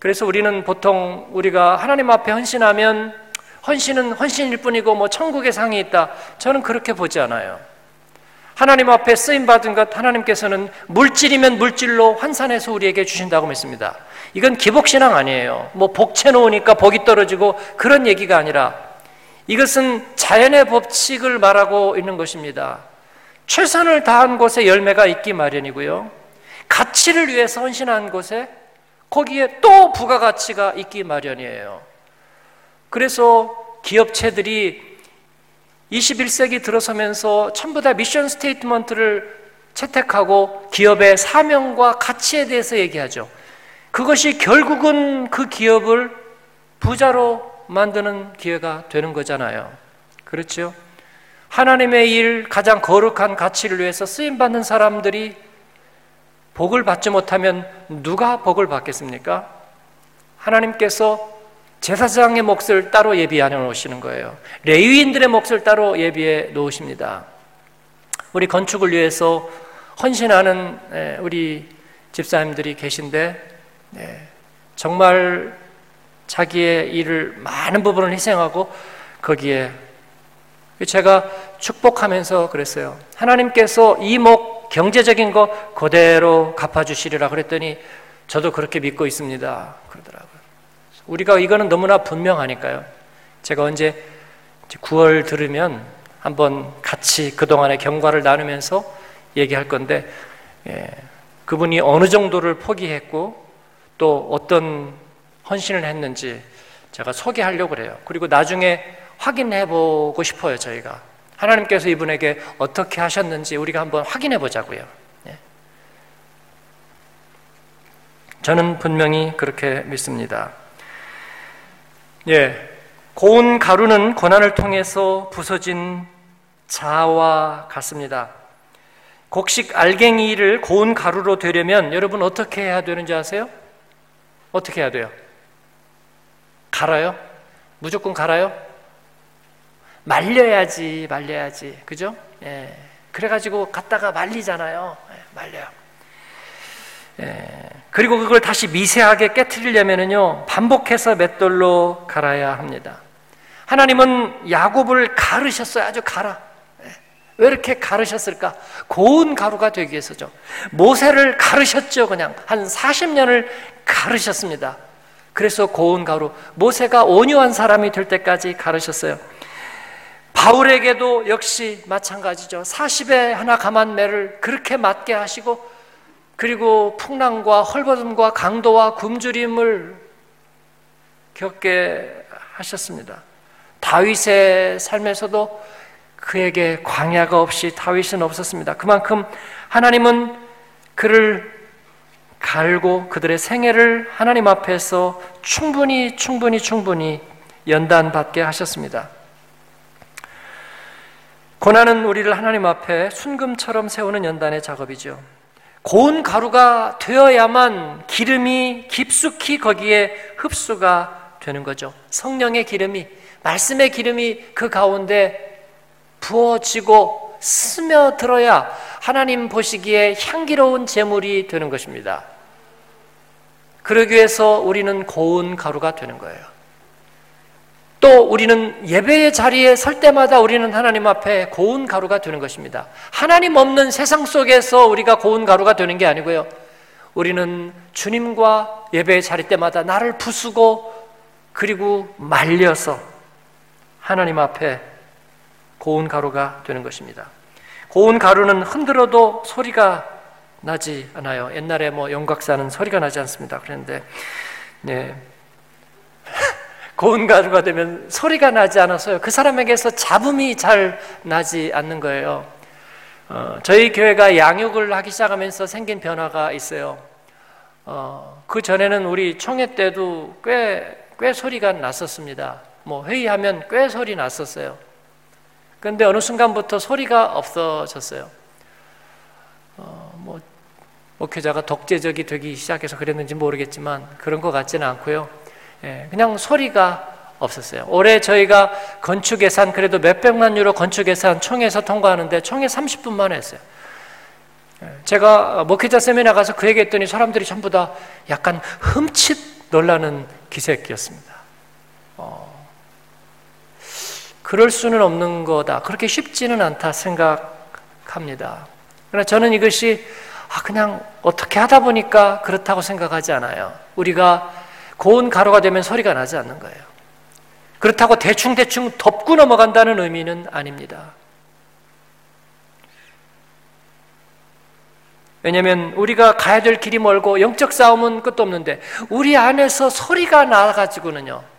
그래서 우리는 보통 우리가 하나님 앞에 헌신하면 헌신은 헌신일 뿐이고 뭐 천국의 상이 있다. 저는 그렇게 보지 않아요. 하나님 앞에 쓰임 받은 것 하나님께서는 물질이면 물질로 환산해서 우리에게 주신다고 믿습니다. 이건 기복 신앙 아니에요. 뭐 복채 놓으니까 복이 떨어지고 그런 얘기가 아니라 이것은 자연의 법칙을 말하고 있는 것입니다. 최선을 다한 곳에 열매가 있기 마련이고요. 가치를 위해서 헌신한 곳에 거기에 또 부가가치가 있기 마련이에요. 그래서 기업체들이 21세기 들어서면서 전부 다 mission statement를 채택하고 기업의 사명과 가치에 대해서 얘기하죠. 그것이 결국은 그 기업을 부자로 만드는 기회가 되는 거잖아요. 그렇죠? 하나님의 일, 가장 거룩한 가치를 위해서 쓰임받는 사람들이 복을 받지 못하면 누가 복을 받겠습니까? 하나님께서 제사장의 몫을 따로 예비해 놓으시는 거예요. 레위인들의 몫을 따로 예비해 놓으십니다. 우리 건축을 위해서 헌신하는 우리 집사님들이 계신데 정말 자기의 일을 많은 부분을 희생하고 거기에 제가 축복하면서 그랬어요. 하나님께서 이목 경제적인 거 그대로 갚아주시리라 그랬더니 저도 그렇게 믿고 있습니다. 그러더라고요. 우리가 이거는 너무나 분명하니까요. 제가 언제 9월 들으면 한번 같이 그동안의 경과를 나누면서 얘기할 건데, 예, 그분이 어느 정도를 포기했고 또 어떤 헌신을 했는지 제가 소개하려고 그래요. 그리고 나중에 확인해 보고 싶어요, 저희가. 하나님께서 이분에게 어떻게 하셨는지 우리가 한번 확인해 보자고요. 예. 저는 분명히 그렇게 믿습니다. 예. 고운 가루는 고난을 통해서 부서진 자와 같습니다. 곡식 알갱이를 고운 가루로 되려면 여러분 어떻게 해야 되는지 아세요? 어떻게 해야 돼요? 갈아요? 무조건 갈아요? 말려야지, 말려야지. 그죠? 예. 그래가지고 갖다가 말리잖아요. 예, 말려요. 예. 그리고 그걸 다시 미세하게 깨뜨리려면요, 반복해서 맷돌로 갈아야 합니다. 하나님은 야곱을 가르셨어요. 아주 갈아. 예. 왜 이렇게 가르셨을까? 고운 가루가 되기 위해서죠. 모세를 가르셨죠. 그냥 한 40년을 가르셨습니다. 그래서 고운 가루. 모세가 온유한 사람이 될 때까지 가르셨어요. 바울에게도 역시 마찬가지죠. 40에 하나 감한 매를 그렇게 맞게 하시고 그리고 풍랑과 헐벗음과 강도와 굶주림을 겪게 하셨습니다. 다윗의 삶에서도 그에게 광야가 없이 다윗은 없었습니다. 그만큼 하나님은 그를 갈고 그들의 생애를 하나님 앞에서 충분히 충분히 충분히 연단받게 하셨습니다. 고난은 우리를 하나님 앞에 순금처럼 세우는 연단의 작업이죠. 고운 가루가 되어야만 기름이 깊숙이 거기에 흡수가 되는 거죠. 성령의 기름이, 말씀의 기름이 그 가운데 부어지고 스며들어야 하나님 보시기에 향기로운 제물이 되는 것입니다. 그러기 위해서 우리는 고운 가루가 되는 거예요. 또 우리는 예배의 자리에 설 때마다 우리는 하나님 앞에 고운 가루가 되는 것입니다. 하나님 없는 세상 속에서 우리가 고운 가루가 되는 게 아니고요. 우리는 주님과 예배의 자리 때마다 나를 부수고 그리고 말려서 하나님 앞에 고운 가루가 되는 것입니다. 고운 가루는 흔들어도 소리가 나지 않아요. 옛날에 뭐 영각사는 소리가 나지 않습니다. 그런데 네. *laughs* 고운 가루가 되면 소리가 나지 않아서요. 그 사람에게서 잡음이 잘 나지 않는 거예요. 어, 저희 교회가 양육을 하기 시작하면서 생긴 변화가 있어요. 어, 그 전에는 우리 총회 때도 꽤, 꽤 소리가 났었습니다. 뭐 회의하면 꽤 소리 났었어요. 그런데 어느 순간부터 소리가 없어졌어요. 어, 뭐 목회자가 독재적이 되기 시작해서 그랬는지 모르겠지만 그런 것 같지는 않고요. 예, 그냥 소리가 없었어요. 올해 저희가 건축 예산 그래도 몇 백만 유로 건축 예산 총회에서 통과하는데 총회 30분 만에 했어요. 예, 제가 목회자 세미나 가서 그 얘기했더니 사람들이 전부 다 약간 흠칫 놀라는 기색이었습니다. 어, 그럴 수는 없는 거다. 그렇게 쉽지는 않다 생각합니다. 그러나 저는 이것이 아, 그냥 어떻게 하다 보니까 그렇다고 생각하지 않아요. 우리가 고운 가루가 되면 소리가 나지 않는 거예요. 그렇다고 대충대충 덮고 넘어간다는 의미는 아닙니다. 왜냐하면 우리가 가야 될 길이 멀고 영적 싸움은 끝도 없는데 우리 안에서 소리가 나가지고는요.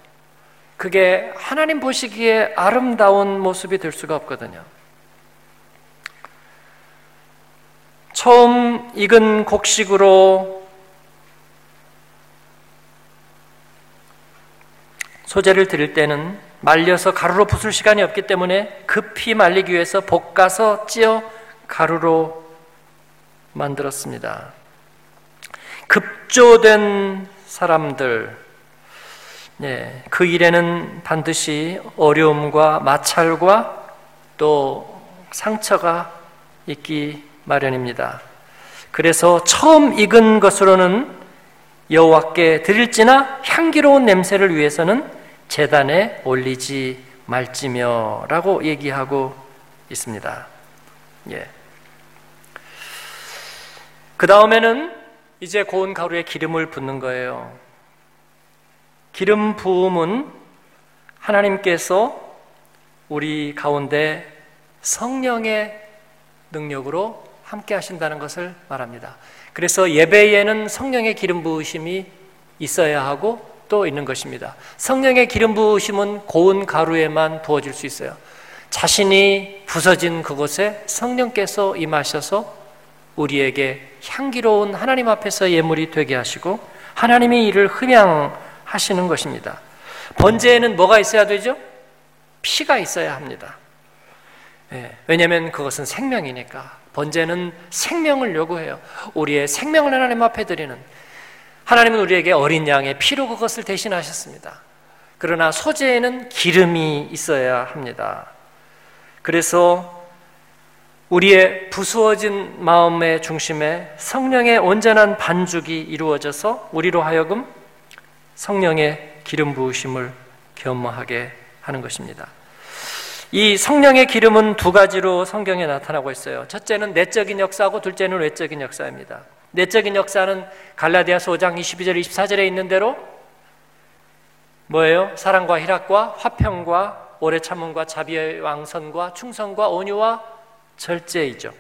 그게 하나님 보시기에 아름다운 모습이 될 수가 없거든요. 처음 익은 곡식으로 소재를 드릴 때는 말려서 가루로 부술 시간이 없기 때문에 급히 말리기 위해서 볶아서 찌어 가루로 만들었습니다. 급조된 사람들, 네, 그 일에는 반드시 어려움과 마찰과 또 상처가 있기 마련입니다. 그래서 처음 익은 것으로는 여호와께 드릴지나 향기로운 냄새를 위해서는 재단에 올리지 말지며라고 얘기하고 있습니다. 예. 그 다음에는 이제 고운 가루에 기름을 붓는 거예요. 기름 부음은 하나님께서 우리 가운데 성령의 능력으로 함께 하신다는 것을 말합니다. 그래서 예배에는 성령의 기름 부으심이 있어야 하고 또 있는 것입니다. 성령의 기름 부으심은 고운 가루에만 부어질 수 있어요. 자신이 부서진 그곳에 성령께서 임하셔서 우리에게 향기로운 하나님 앞에서 예물이 되게 하시고 하나님이 이를 흠양 하시는 것입니다. 번제에는 뭐가 있어야 되죠? 피가 있어야 합니다. 예, 왜냐하면 그것은 생명이니까. 번제는 생명을 요구해요. 우리의 생명을 하나님 앞에 드리는 하나님은 우리에게 어린 양의 피로 그것을 대신하셨습니다. 그러나 소재에는 기름이 있어야 합니다. 그래서 우리의 부수어진 마음의 중심에 성령의 온전한 반죽이 이루어져서 우리로 하여금 성령의 기름 부으심을 겸허하게 하는 것입니다. 이 성령의 기름은 두 가지로 성경에 나타나고 있어요. 첫째는 내적인 역사고 둘째는 외적인 역사입니다. 내적인 역사는 갈라디아서 5장 22절 24절에 있는 대로 뭐예요? 사랑과 희락과 화평과 오래 참음과 자비의 왕선과 충성과 온유와 절제이죠.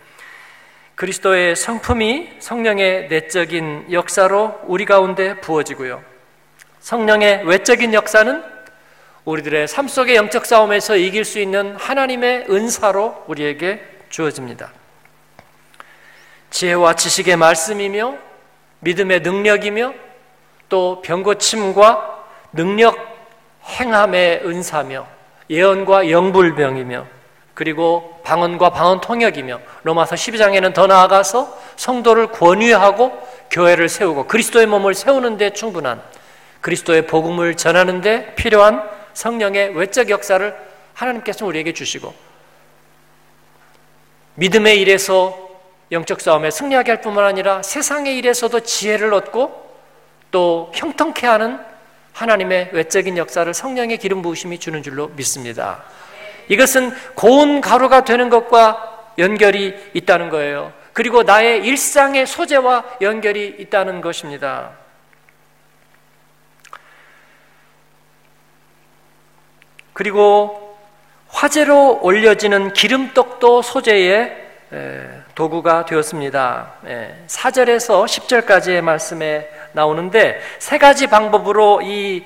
그리스도의 성품이 성령의 내적인 역사로 우리 가운데 부어지고요. 성령의 외적인 역사는 우리들의 삶 속의 영적 싸움에서 이길 수 있는 하나님의 은사로 우리에게 주어집니다. 지혜와 지식의 말씀이며 믿음의 능력이며 또 병고침과 능력 행함의 은사며 예언과 영불병이며 그리고 방언과 방언 통역이며 로마서 12장에는 더 나아가서 성도를 권유하고 교회를 세우고 그리스도의 몸을 세우는 데 충분한 그리스도의 복음을 전하는 데 필요한 성령의 외적 역사를 하나님께서 우리에게 주시고 믿음의 일에서 영적 싸움에 승리하게 할 뿐만 아니라 세상의 일에서도 지혜를 얻고 또 형통케 하는 하나님의 외적인 역사를 성령의 기름 부으심이 주는 줄로 믿습니다. 이것은 고운 가루가 되는 것과 연결이 있다는 거예요. 그리고 나의 일상의 소재와 연결이 있다는 것입니다. 그리고 화재로 올려지는 기름떡도 소재의 도구가 되었습니다. 4절에서 10절까지의 말씀에 나오는데 세 가지 방법으로 이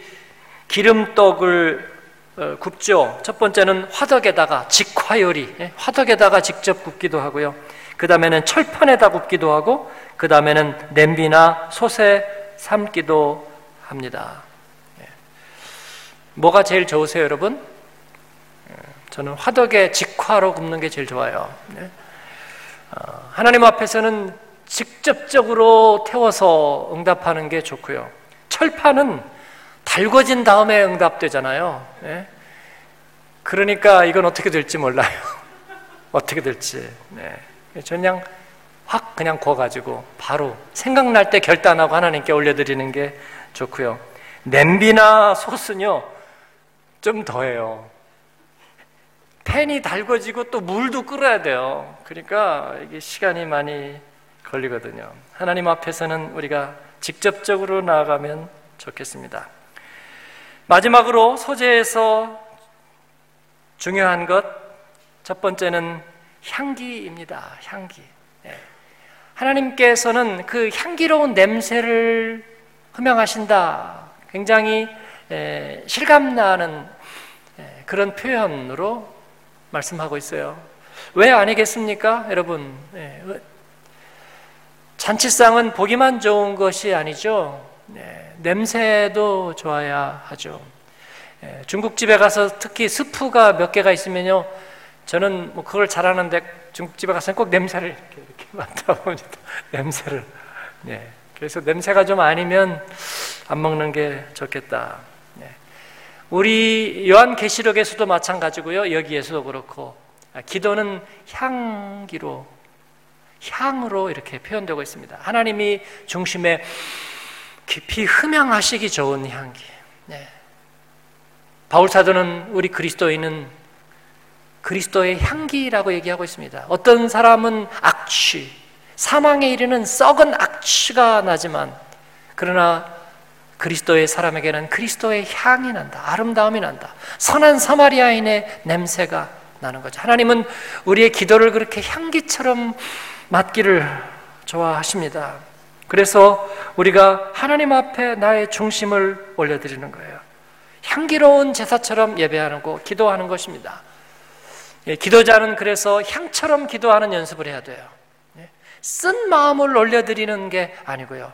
기름떡을 어, 굽죠. 첫 번째는 화덕에다가 직화요리, 화덕에다가 직접 굽기도 하고요. 그 다음에는 철판에다 굽기도 하고, 그 다음에는 냄비나 솥에 삶기도 합니다. 뭐가 제일 좋으세요, 여러분? 저는 화덕에 직화로 굽는 게 제일 좋아요. 네. 어, 하나님 앞에서는 직접적으로 태워서 응답하는 게 좋고요. 철판은 달궈진 다음에 응답되잖아요. 네. 그러니까 이건 어떻게 될지 몰라요. *laughs* 어떻게 될지. 네. 그냥 확 그냥 구워가지고 바로 생각날 때 결단하고 하나님께 올려드리는 게 좋고요. 냄비나 솥은요 좀 더해요. 팬이 달궈지고 또 물도 끓어야 돼요. 그러니까 이게 시간이 많이 걸리거든요. 하나님 앞에서는 우리가 직접적으로 나아가면 좋겠습니다. 마지막으로 소재에서 중요한 것, 첫 번째는 향기입니다. 향기. 네. 하나님께서는 그 향기로운 냄새를 흠명하신다. 굉장히 실감나는 그런 표현으로 말씀하고 있어요. 왜 아니겠습니까? 여러분, 네. 잔치상은 보기만 좋은 것이 아니죠. 네. 냄새도 좋아야 하죠. 네. 중국집에 가서 특히 스프가 몇 개가 있으면요. 저는 뭐 그걸 잘하는데 중국집에 가서는 꼭 냄새를 이렇게, 이렇게 *laughs* 맡아봅니다. 냄새를. 네. 그래서 냄새가 좀 아니면 안 먹는 게 좋겠다. 우리 요한계시록에서도 마찬가지고요. 여기에서도 그렇고 아, 기도는 향기로 향으로 이렇게 표현되고 있습니다. 하나님이 중심에 깊이 흠양하시기 좋은 향기. 네. 바울 사도는 우리 그리스도인은 그리스도의 향기라고 얘기하고 있습니다. 어떤 사람은 악취, 사망에 이르는 썩은 악취가 나지만 그러나 그리스도의 사람에게는 그리스도의 향이 난다. 아름다움이 난다. 선한 사마리아인의 냄새가 나는 거죠. 하나님은 우리의 기도를 그렇게 향기처럼 맡기를 좋아하십니다. 그래서 우리가 하나님 앞에 나의 중심을 올려드리는 거예요. 향기로운 제사처럼 예배하는 거, 기도하는 것입니다. 예, 기도자는 그래서 향처럼 기도하는 연습을 해야 돼요. 예, 쓴 마음을 올려드리는 게 아니고요.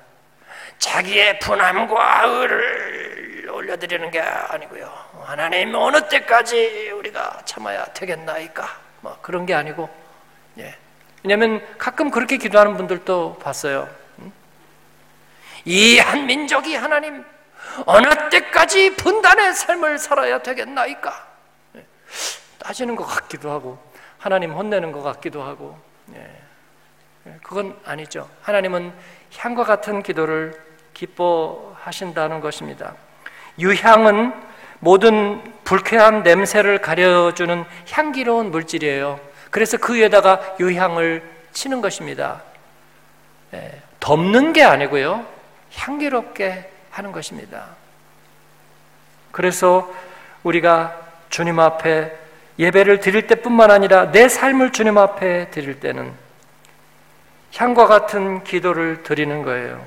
자기의 분함과 의를 올려드리는 게 아니고요. 하나님 어느 때까지 우리가 참아야 되겠나이까? 뭐 그런 게 아니고, 예. 왜냐하면 가끔 그렇게 기도하는 분들도 봤어요. 이 한 민족이 하나님 어느 때까지 분단의 삶을 살아야 되겠나이까? 예. 따지는 것 같기도 하고 하나님 혼내는 것 같기도 하고 예. 예. 그건 아니죠. 하나님은 향과 같은 기도를 기뻐하신다는 것입니다. 유향은 모든 불쾌한 냄새를 가려주는 향기로운 물질이에요. 그래서 그 위에다가 유향을 치는 것입니다. 예, 덮는 게 아니고요. 향기롭게 하는 것입니다. 그래서 우리가 주님 앞에 예배를 드릴 때뿐만 아니라 내 삶을 주님 앞에 드릴 때는 향과 같은 기도를 드리는 거예요.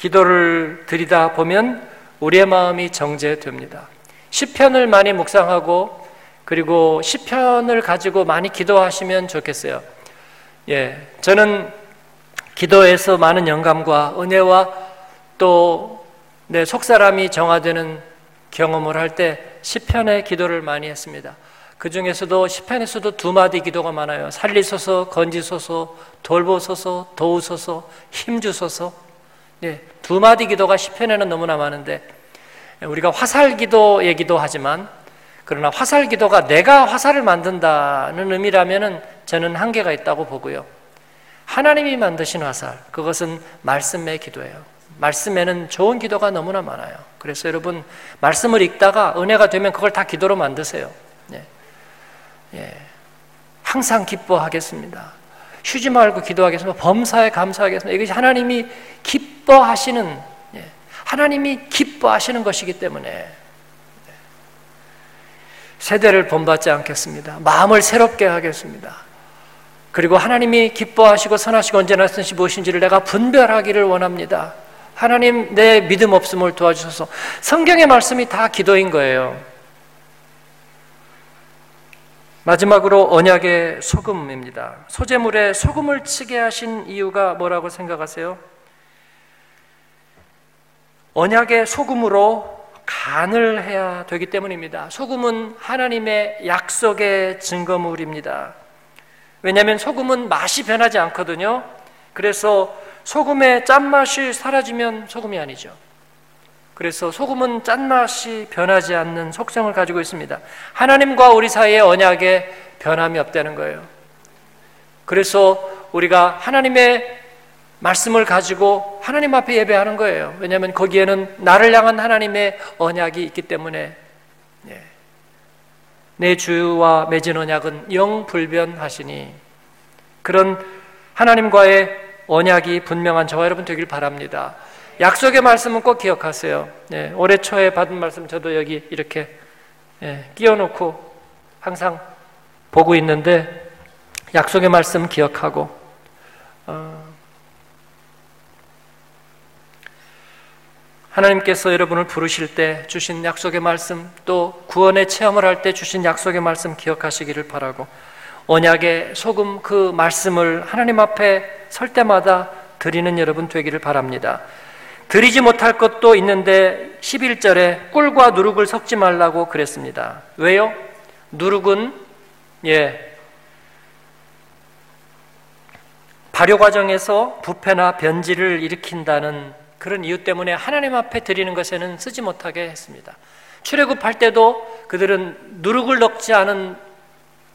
기도를 드리다 보면 우리의 마음이 정제됩니다. 시편을 많이 묵상하고 그리고 시편을 가지고 많이 기도하시면 좋겠어요. 예, 저는 기도에서 많은 영감과 은혜와 또 내 속사람이 정화되는 경험을 할 때 시편의 기도를 많이 했습니다. 그 중에서도 시편에서도 두 마디 기도가 많아요. 살리소서, 건지소서, 돌보소서, 도우소서, 힘주소서. 예, 두 마디 기도가 시편에는 너무나 많은데 우리가 화살 기도 얘기도 하지만 그러나 화살 기도가 내가 화살을 만든다는 의미라면은 저는 한계가 있다고 보고요. 하나님이 만드신 화살, 그것은 말씀의 기도예요. 말씀에는 좋은 기도가 너무나 많아요. 그래서 여러분, 말씀을 읽다가 은혜가 되면 그걸 다 기도로 만드세요. 예. 예. 항상 기뻐하겠습니다. 쉬지 말고 기도하겠습니다. 범사에 감사하겠습니다. 이것이 하나님이 기뻐하시는 하나님이 기뻐하시는 것이기 때문에 세대를 본받지 않겠습니다. 마음을 새롭게 하겠습니다. 그리고 하나님이 기뻐하시고 선하시고 언제나 쓰시 무엇인지를 내가 분별하기를 원합니다. 하나님 내 믿음 없음을 도와주셔서 성경의 말씀이 다 기도인 거예요. 마지막으로 언약의 소금입니다. 소재물에 소금을 치게 하신 이유가 뭐라고 생각하세요? 언약의 소금으로 간을 해야 되기 때문입니다. 소금은 하나님의 약속의 증거물입니다. 왜냐하면 소금은 맛이 변하지 않거든요. 그래서 소금의 짠맛이 사라지면 소금이 아니죠. 그래서 소금은 짠맛이 변하지 않는 속성을 가지고 있습니다. 하나님과 우리 사이의 언약에 변함이 없다는 거예요. 그래서 우리가 하나님의 말씀을 가지고 하나님 앞에 예배하는 거예요. 왜냐하면 거기에는 나를 향한 하나님의 언약이 있기 때문에 예. 내 주와 맺은 언약은 영 불변하시니 그런 하나님과의 언약이 분명한 저와 여러분 되길 바랍니다. 약속의 말씀은 꼭 기억하세요. 예, 올해 초에 받은 말씀 저도 여기 이렇게 예, 끼워놓고 항상 보고 있는데 약속의 말씀 기억하고 어, 하나님께서 여러분을 부르실 때 주신 약속의 말씀 또 구원의 체험을 할 때 주신 약속의 말씀 기억하시기를 바라고 언약의 소금 그 말씀을 하나님 앞에 설 때마다 드리는 여러분 되기를 바랍니다. 드리지 못할 것도 있는데 11절에 꿀과 누룩을 섞지 말라고 그랬습니다. 왜요? 누룩은 예 발효 과정에서 부패나 변질을 일으킨다는 그런 이유 때문에 하나님 앞에 드리는 것에는 쓰지 못하게 했습니다. 출애굽할 때도 그들은 누룩을 넣지 않은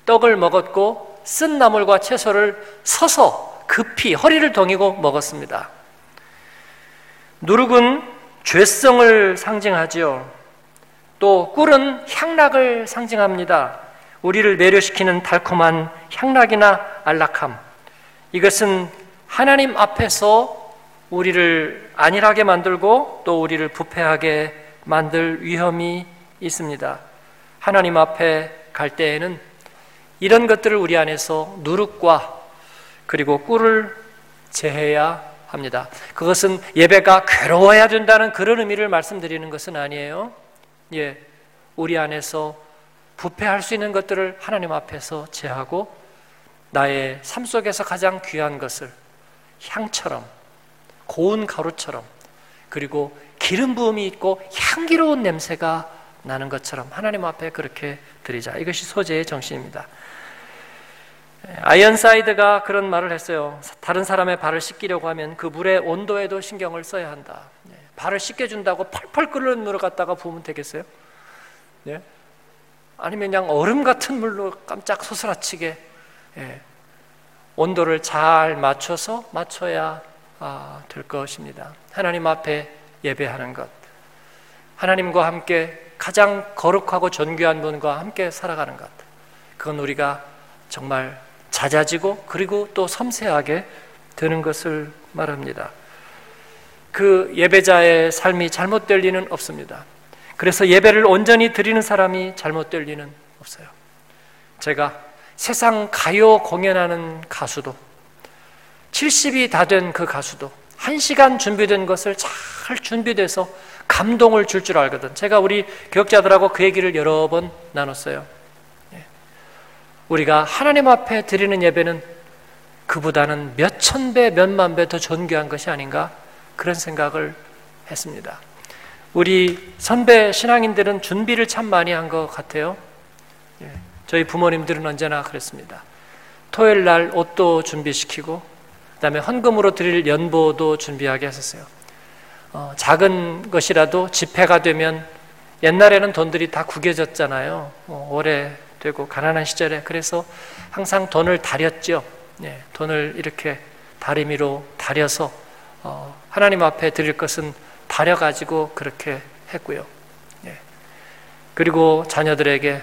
떡을 먹었고 쓴 나물과 채소를 서서 급히 허리를 동이고 먹었습니다. 누룩은 죄성을 상징하지요. 또 꿀은 향락을 상징합니다. 우리를 매료시키는 달콤한 향락이나 안락함. 이것은 하나님 앞에서 우리를 안일하게 만들고 또 우리를 부패하게 만들 위험이 있습니다. 하나님 앞에 갈 때에는 이런 것들을 우리 안에서 누룩과 그리고 꿀을 제해야 합니다. 그것은 예배가 괴로워야 된다는 그런 의미를 말씀드리는 것은 아니에요. 예, 우리 안에서 부패할 수 있는 것들을 하나님 앞에서 제하고 나의 삶 속에서 가장 귀한 것을 향처럼 고운 가루처럼 그리고 기름 부음이 있고 향기로운 냄새가 나는 것처럼 하나님 앞에 그렇게 드리자. 이것이 소재의 정신입니다. 아이언사이드가 그런 말을 했어요. 다른 사람의 발을 씻기려고 하면 그 물의 온도에도 신경을 써야 한다. 네. 발을 씻겨준다고 펄펄 끓는 물을 갖다가 부으면 되겠어요? 네? 아니면 그냥 얼음 같은 물로 깜짝 소스라치게 예. 온도를 잘 맞춰서 맞춰야 아, 될 것입니다. 하나님 앞에 예배하는 것, 하나님과 함께 가장 거룩하고 존귀한 분과 함께 살아가는 것, 그건 우리가 정말 잦아지고 그리고 또 섬세하게 되는 것을 말합니다. 그 예배자의 삶이 잘못될 리는 없습니다. 그래서 예배를 온전히 드리는 사람이 잘못될 리는 없어요. 제가 세상 가요 공연하는 가수도 70이 다 된 그 가수도 1시간 준비된 것을 잘 준비돼서 감동을 줄줄 알거든. 제가 우리 교역자들하고 그 얘기를 여러 번 나눴어요. 우리가 하나님 앞에 드리는 예배는 그보다는 몇 천 배, 몇 만 배 더 존귀한 것이 아닌가 그런 생각을 했습니다. 우리 선배 신앙인들은 준비를 참 많이 한 것 같아요. 예, 저희 부모님들은 언제나 그랬습니다. 토요일 날 옷도 준비시키고, 그 다음에 헌금으로 드릴 연보도 준비하게 하셨어요. 어, 작은 것이라도 집회가 되면 옛날에는 돈들이 다 구겨졌잖아요. 어, 오래 되고 가난한 시절에 그래서 항상 돈을 다렸죠. 네, 돈을 이렇게 다리미로 다려서 어, 하나님 앞에 드릴 것은 다려 가지고 그렇게 했고요. 네. 그리고 자녀들에게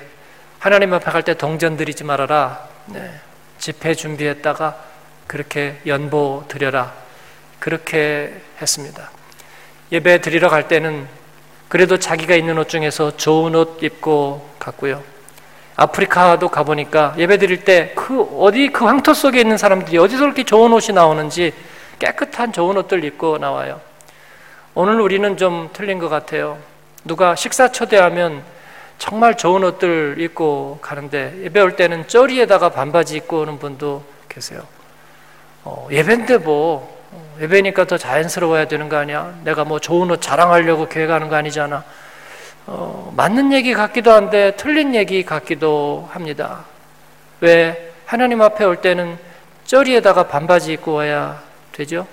하나님 앞에 갈 때 동전 드리지 말아라. 네. 집회 준비했다가 그렇게 연보 드려라. 그렇게 했습니다. 예배 드리러 갈 때는 그래도 자기가 있는 옷 중에서 좋은 옷 입고 갔고요. 아프리카도 가보니까 예배 드릴 때 그 어디 그 황토 속에 있는 사람들이 어디서 그렇게 좋은 옷이 나오는지 깨끗한 좋은 옷들 입고 나와요. 오늘 우리는 좀 틀린 것 같아요. 누가 식사 초대하면 정말 좋은 옷들 입고 가는데 예배 올 때는 쩌리에다가 반바지 입고 오는 분도 계세요. 어, 예배인데 뭐 어, 예배니까 더 자연스러워야 되는 거 아니야? 내가 뭐 좋은 옷 자랑하려고 교회 가는 거 아니잖아. 어, 맞는 얘기 같기도 한데 틀린 얘기 같기도 합니다. 왜 하나님 앞에 올 때는 쩌리에다가 반바지 입고 와야 되죠?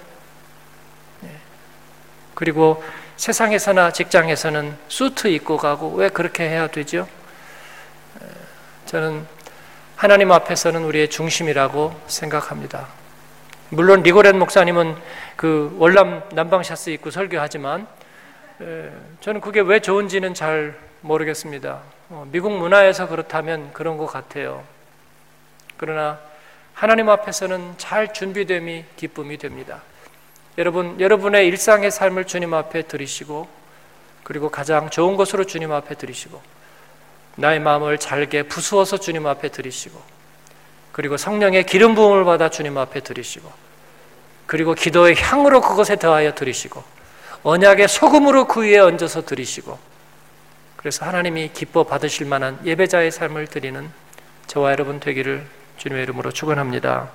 네. 그리고 세상에서나 직장에서는 수트 입고 가고 왜 그렇게 해야 되죠? 저는 하나님 앞에서는 우리의 중심이라고 생각합니다. 물론 리고렌 목사님은 그 월남 남방 샤스 입고 설교하지만 예, 저는 그게 왜 좋은지는 잘 모르겠습니다. 어, 미국 문화에서 그렇다면 그런 것 같아요. 그러나 하나님 앞에서는 잘 준비됨이 기쁨이 됩니다. 여러분, 여러분의 일상의 삶을 주님 앞에 드리시고, 그리고 가장 좋은 것으로 주님 앞에 드리시고, 나의 마음을 잘게 부수어서 주님 앞에 드리시고, 그리고 성령의 기름 부음을 받아 주님 앞에 드리시고, 그리고 기도의 향으로 그것에 더하여 드리시고, 언약의 소금으로 그 위에 얹어서 드리시고 그래서 하나님이 기뻐 받으실 만한 예배자의 삶을 드리는 저와 여러분 되기를 주님의 이름으로 축원합니다.